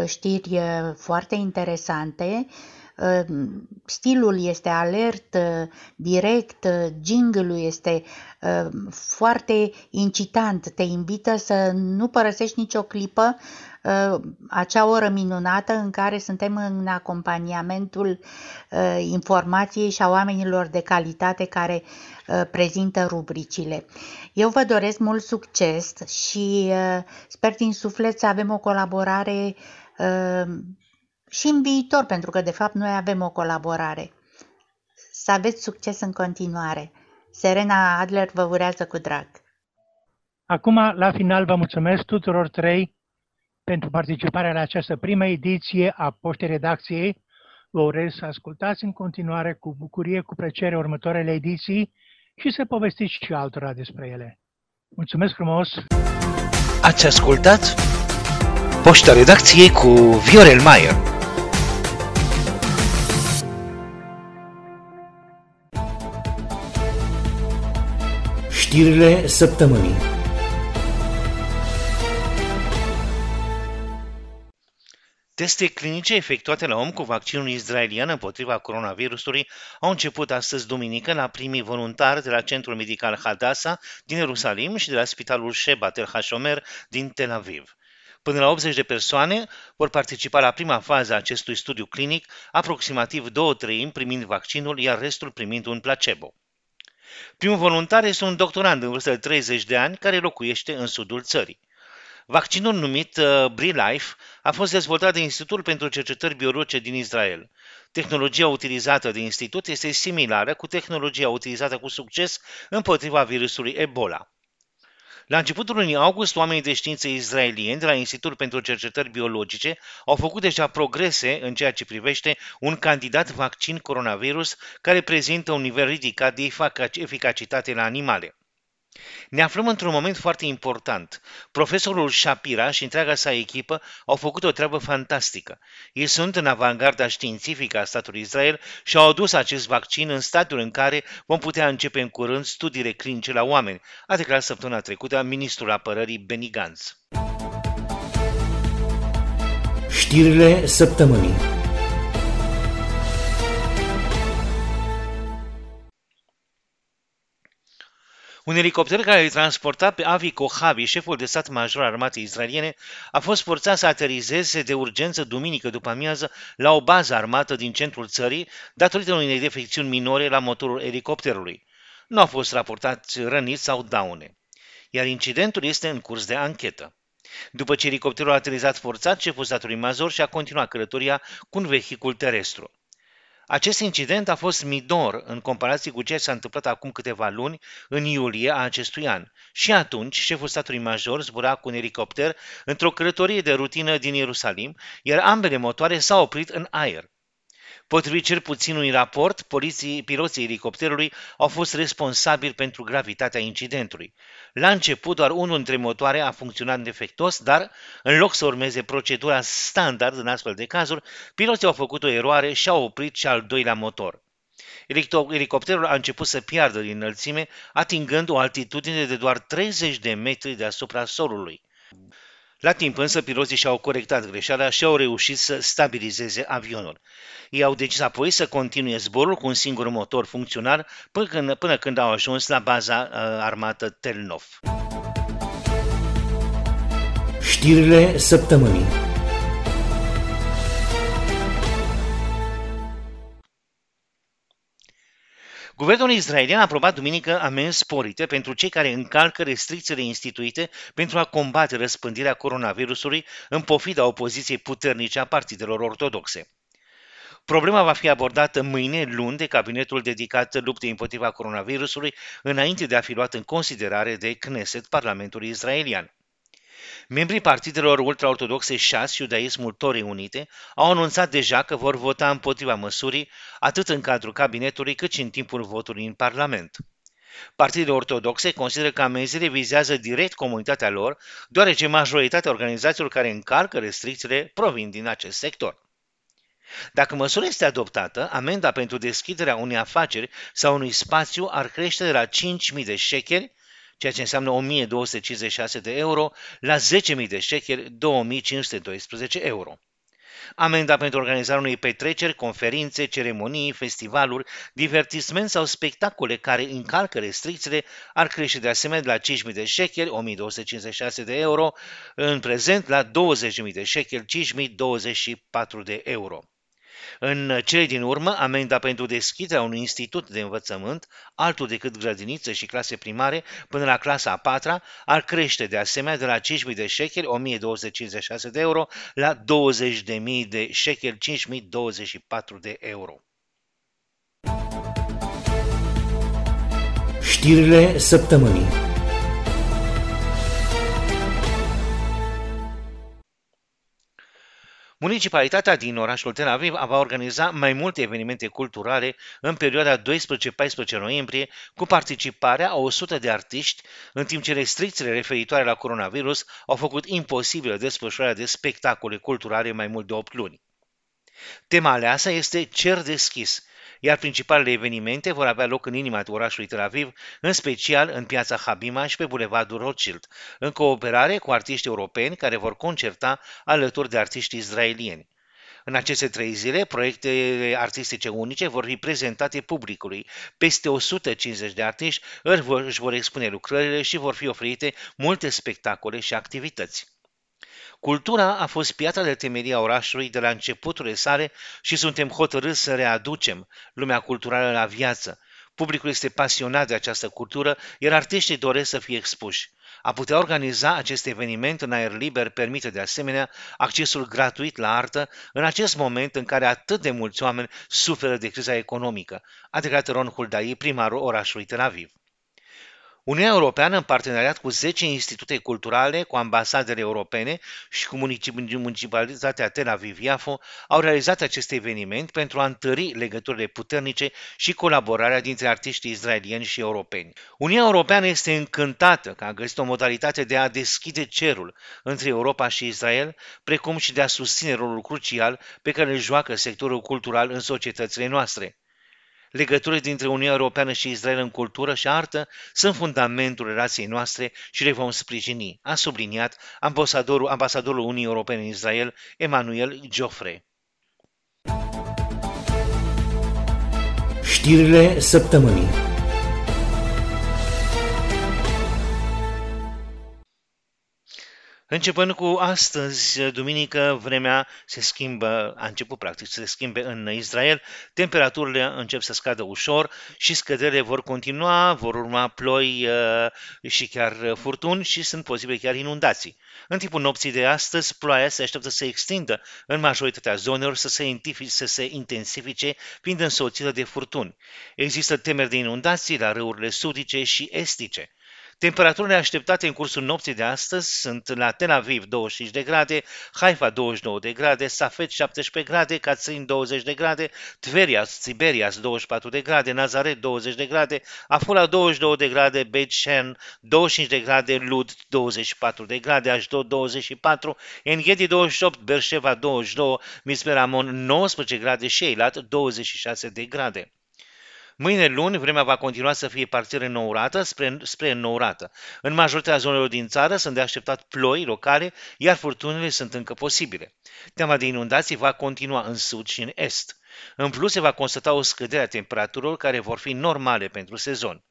știri foarte interesante, stilul este alert, direct, jingle-ul este foarte incitant, te invită să nu părăsești nicio clipă acea oră minunată în care suntem în acompaniamentul informației și a oamenilor de calitate care prezintă rubricile. Eu vă doresc mult succes și sper din suflet să avem o colaborare și în viitor, pentru că de fapt noi avem o colaborare. Să aveți succes în continuare. Serena Adler vă urează cu drag. Acum, la final, vă mulțumesc tuturor trei pentru participarea la această primă ediție a Poștei Redacției. Vă urez să ascultați în continuare cu bucurie, cu plăcere următoarele ediții și să povestiți și altora despre ele. Mulțumesc frumos! Ați ascultat Poșta Redacției cu Viorel Maier. Știrile săptămânii Teste clinice efectuate la om cu vaccinul israelian împotriva coronavirusului au început astăzi duminică la primii voluntari de la Centrul Medical Hadassah din Ierusalim și de la Spitalul Sheba Tel Hashomer din Tel Aviv. Până la 80 de persoane vor participa la prima fază a acestui studiu clinic, aproximativ două treimi primind vaccinul, iar restul primind un placebo. Primul voluntar este un doctorand în vârstă de 30 de ani care locuiește în sudul țării. Vaccinul numit uh, BRILIFE a fost dezvoltat de Institutul pentru Cercetări Biologice din Israel. Tehnologia utilizată de institut este similară cu tehnologia utilizată cu succes împotriva virusului Ebola. La începutul lunii august, oamenii de știință israelieni de la Institutul pentru Cercetări Biologice au făcut deja progrese în ceea ce privește un candidat vaccin coronavirus care prezintă un nivel ridicat de eficacitate la animale. Ne aflăm într-un moment foarte important. Profesorul Shapira și întreaga sa echipă au făcut o treabă fantastică. Ei sunt în avangarda științifică a statului Israel și au adus acest vaccin în stadiul în care vom putea începe în curând studiile clinice la oameni, a declarat săptămâna trecută ministrul apărării Benny Gantz. Știrile săptămânii Un elicopter care îi transporta pe Avi Kohavi, șeful de stat major al armatei israeliene, a fost forțat să aterizeze de urgență duminică după amiază la o bază armată din centrul țării, datorită unei defecțiuni minore la motorul elicopterului. Nu au fost raportați răniți sau daune, iar incidentul este în curs de anchetă. După ce elicopterul a aterizat forțat, șeful statului major și-a continuat călătoria cu un vehicul terestru. Acest incident a fost midor în comparație cu ce s-a întâmplat acum câteva luni, în iulie a acestui an. Și atunci, șeful statului major zbura cu un elicopter într-o călătorie de rutină din Ierusalim, iar ambele motoare s-au oprit în aer. Potrivit cel puțin unui raport, poliții, piloții elicopterului au fost responsabili pentru gravitatea incidentului. La început, doar unul dintre motoare a funcționat defectos, dar, în loc să urmeze procedura standard în astfel de cazuri, piloții au făcut o eroare și au oprit și al doilea motor. Elicopterul a început să piardă din înălțime, atingând o altitudine de doar 30 de metri deasupra solului. La timp însă piloții și-au corectat greșeala și au reușit să stabilizeze avionul. Ei au decis apoi să continue zborul cu un singur motor funcțional până când, până când au ajuns la baza uh, armată Telnov. Știrile săptămânii Guvernul israelian a aprobat duminică amenzi sporite pentru cei care încalcă restricțiile instituite pentru a combate răspândirea coronavirusului în pofida opoziției puternice a partidelor ortodoxe. Problema va fi abordată mâine, luni, de cabinetul dedicat luptei împotriva coronavirusului, înainte de a fi luat în considerare de Knesset, Parlamentul israelian. Membrii partidelor ultraortodoxe șase Iudaismul Torii Unite au anunțat deja că vor vota împotriva măsurii atât în cadrul cabinetului cât și în timpul votului în Parlament. Partidele ortodoxe consideră că amenziile vizează direct comunitatea lor, deoarece majoritatea organizațiilor care încalcă restricțiile provin din acest sector. Dacă măsura este adoptată, amenda pentru deschiderea unei afaceri sau unui spațiu ar crește de la 5.000 de șecheri ceea ce înseamnă 1256 de euro, la 10.000 de șecheri, 2512 euro. Amenda pentru organizarea unei petreceri, conferințe, ceremonii, festivaluri, divertisment sau spectacole care încalcă restricțiile ar crește de asemenea de la 5.000 de șecheri, 1256 de euro, în prezent la 20.000 de șecheri, 5.024 de euro. În cele din urmă, amenda pentru deschiderea unui institut de învățământ, altul decât grădiniță și clase primare, până la clasa a patra, ar crește de asemenea de la 5.000 de șecheri, 1.256 de euro, la 20.000 de șecheri, 5.024 de euro. Știrile săptămânii Municipalitatea din orașul Tel Aviv va organiza mai multe evenimente culturale în perioada 12-14 noiembrie cu participarea a 100 de artiști, în timp ce restricțiile referitoare la coronavirus au făcut imposibilă desfășurarea de spectacole culturale mai mult de 8 luni. Tema aleasă este Cer deschis, iar principalele evenimente vor avea loc în inima orașului Tel Aviv, în special în piața Habima și pe bulevardul Rothschild, în cooperare cu artiști europeni care vor concerta alături de artiști israelieni. În aceste trei zile, proiecte artistice unice vor fi prezentate publicului. Peste 150 de artiști își vor expune lucrările și vor fi oferite multe spectacole și activități. Cultura a fost piatra de temelie a orașului de la începuturile sale și suntem hotărâți să readucem lumea culturală la viață. Publicul este pasionat de această cultură, iar artiștii doresc să fie expuși. A putea organiza acest eveniment în aer liber permite de asemenea accesul gratuit la artă în acest moment în care atât de mulți oameni suferă de criza economică, a declarat Ron Huldai, primarul orașului Tel Aviv. Uniunea Europeană, în parteneriat cu 10 institute culturale, cu ambasadele europene și cu municipalitatea Tel Aviv-Iafo, au realizat acest eveniment pentru a întări legăturile puternice și colaborarea dintre artiștii israelieni și europeni. Uniunea Europeană este încântată că a găsit o modalitate de a deschide cerul între Europa și Israel, precum și de a susține rolul crucial pe care îl joacă sectorul cultural în societățile noastre. Legăturile dintre Uniunea Europeană și Israel în cultură și artă sunt fundamentul relației noastre și le vom sprijini, a subliniat ambasadorul, ambasadorul Uniunii Europene în Israel, Emanuel Joffre. Știrile săptămânii Începând cu astăzi, duminică, vremea se schimbă, a început practic să se schimbe în Israel, temperaturile încep să scadă ușor și scăderile vor continua, vor urma ploi uh, și chiar furtuni și sunt posibile chiar inundații. În timpul nopții de astăzi, ploaia se așteaptă să se extindă în majoritatea zonelor, să se, intensifice, să se intensifice, fiind însoțită de furtuni. Există temeri de inundații la râurile sudice și estice. Temperaturile așteptate în cursul nopții de astăzi sunt la Tel Aviv 25 de grade, Haifa 29 de grade, Safed 17 grade, Katrin 20 de grade, Tverias, Tiberias 24 de grade, Nazaret 20 de grade, Afula 22 de grade, Beit Shen 25 de grade, Lud 24 de grade, Ashdod 24, Enghedi 28, Berșeva 22, Misperamon 19 grade și Eilat 26 de grade. Mâine luni, vremea va continua să fie parțial înnourată spre, spre înnourată. În majoritatea zonelor din țară sunt de așteptat ploi locale, iar furtunile sunt încă posibile. Teama de inundații va continua în sud și în est. În plus, se va constata o scădere a temperaturilor care vor fi normale pentru sezon.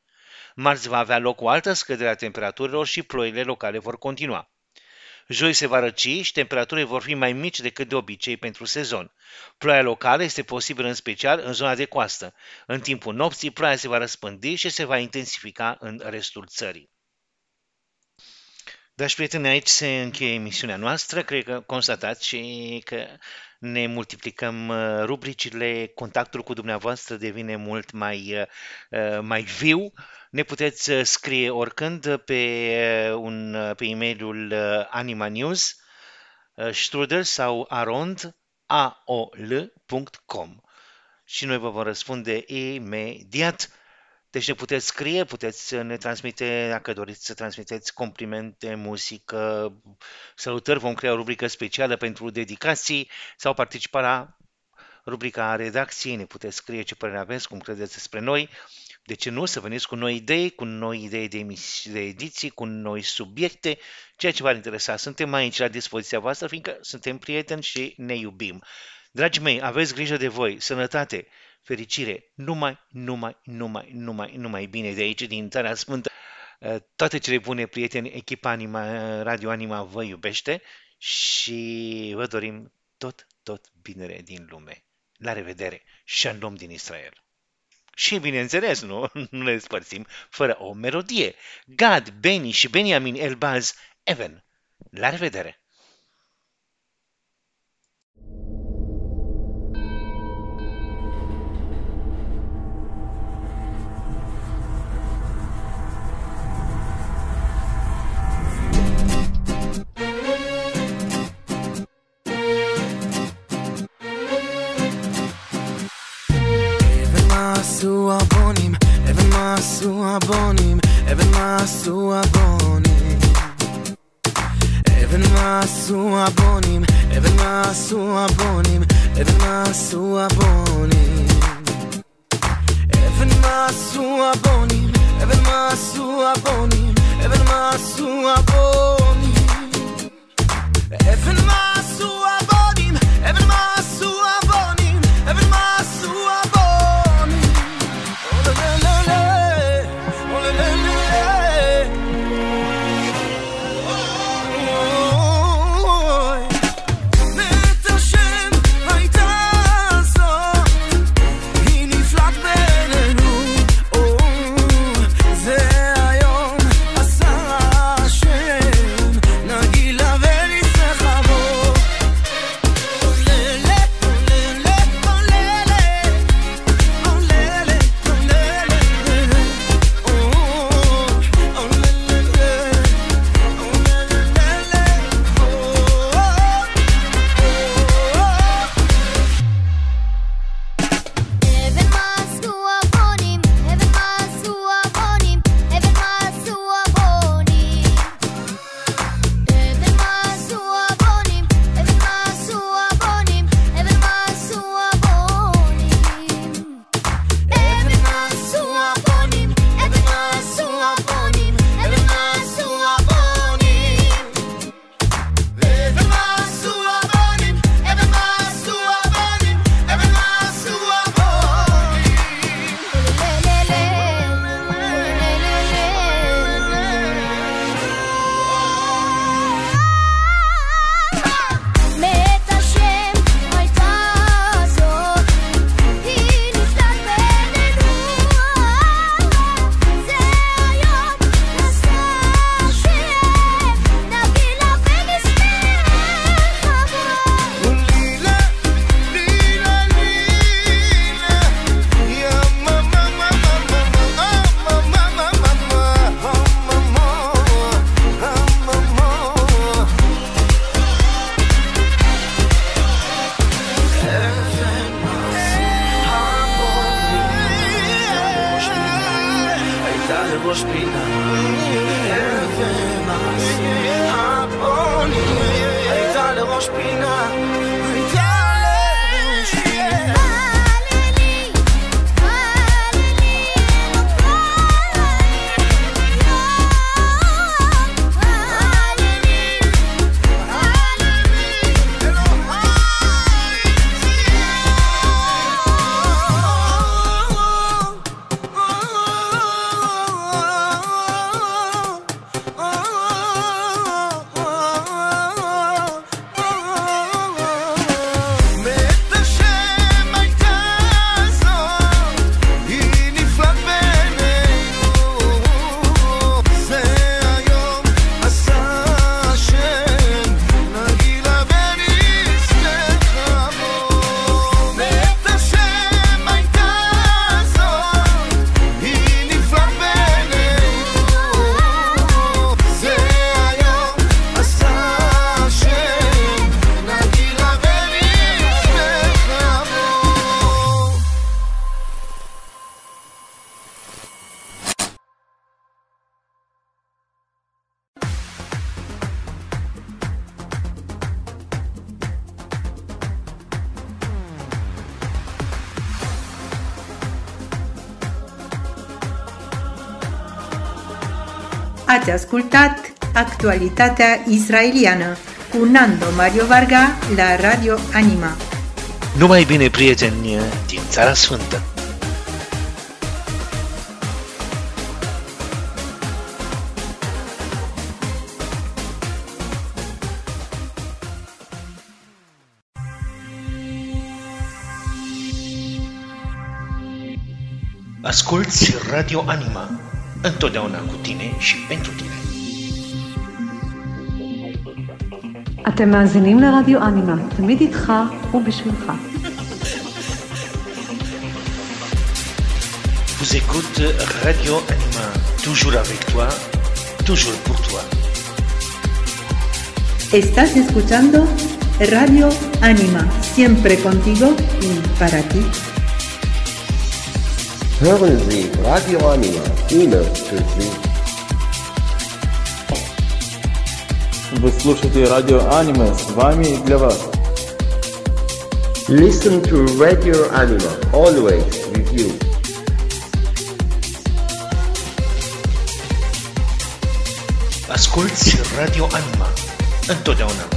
Marți va avea loc o altă scădere a temperaturilor și ploile locale vor continua. Joi se va răci și temperaturile vor fi mai mici decât de obicei pentru sezon. Ploaia locală este posibilă în special în zona de coastă. În timpul nopții, ploaia se va răspândi și se va intensifica în restul țării. Dragi prieteni, aici se încheie emisiunea noastră. Cred că constatați și că ne multiplicăm uh, rubricile, contactul cu dumneavoastră devine mult mai, uh, uh, mai viu. Ne puteți scrie oricând pe, un, pe e-mailul Anima News, strudel sau arond, aol.com și noi vă vom răspunde imediat. Deci ne puteți scrie, puteți ne transmite, dacă doriți să transmiteți complimente, muzică, salutări, vom crea o rubrică specială pentru dedicații sau participa la rubrica redacției, ne puteți scrie ce părere aveți, cum credeți despre noi. De ce nu? Să veniți cu noi idei, cu noi idei de, emisi- de ediții, cu noi subiecte, ceea ce v-ar interesa. Suntem aici la dispoziția voastră, fiindcă suntem prieteni și ne iubim. Dragii mei, aveți grijă de voi, sănătate, fericire, numai, numai, numai, numai, numai bine de aici, din Țara Sfântă. Toate cele bune prieteni, echipa Anima, Radio Anima vă iubește și vă dorim tot, tot binele din lume. La revedere! Shalom din Israel! Și bineînțeles, nu, [LAUGHS] nu ne despărțim fără o melodie. Gad, Beni și Beniamin Elbaz, Evan. La revedere! מעשו הבונים, אבן מעשו הבונים, אבן מעשו הבונים. אבן מעשו הבונים, אבן מעשו הבונים, אבן מעשו הבונים. אבן מעשו הבונים, אבן מעשו הבונים, אבן מעשו הבונים. אבן מעשו that it. Everything else, I'm only, I thought. Ascultat actualitatea israeliană cu Nando Mario Varga la Radio Anima. Numai bine, prieteni din Țara Sfântă! Asculți Radio Anima, întotdeauna cu tine și pentru tine. אתם מאזינים לרדיו אנימה, תמיד איתך ובשבילך. Vous écoute Radio Anima, toujours avec toi, toujours pour toi. Estás escuchando Radio Anima, siempre contigo y para ti. Hören Sie Radio Anima Für Sie. Вы слушаете радио Аниме, с вами и для вас. Listen to Radio Anima, always with you. Asculți Radio Anima, întotdeauna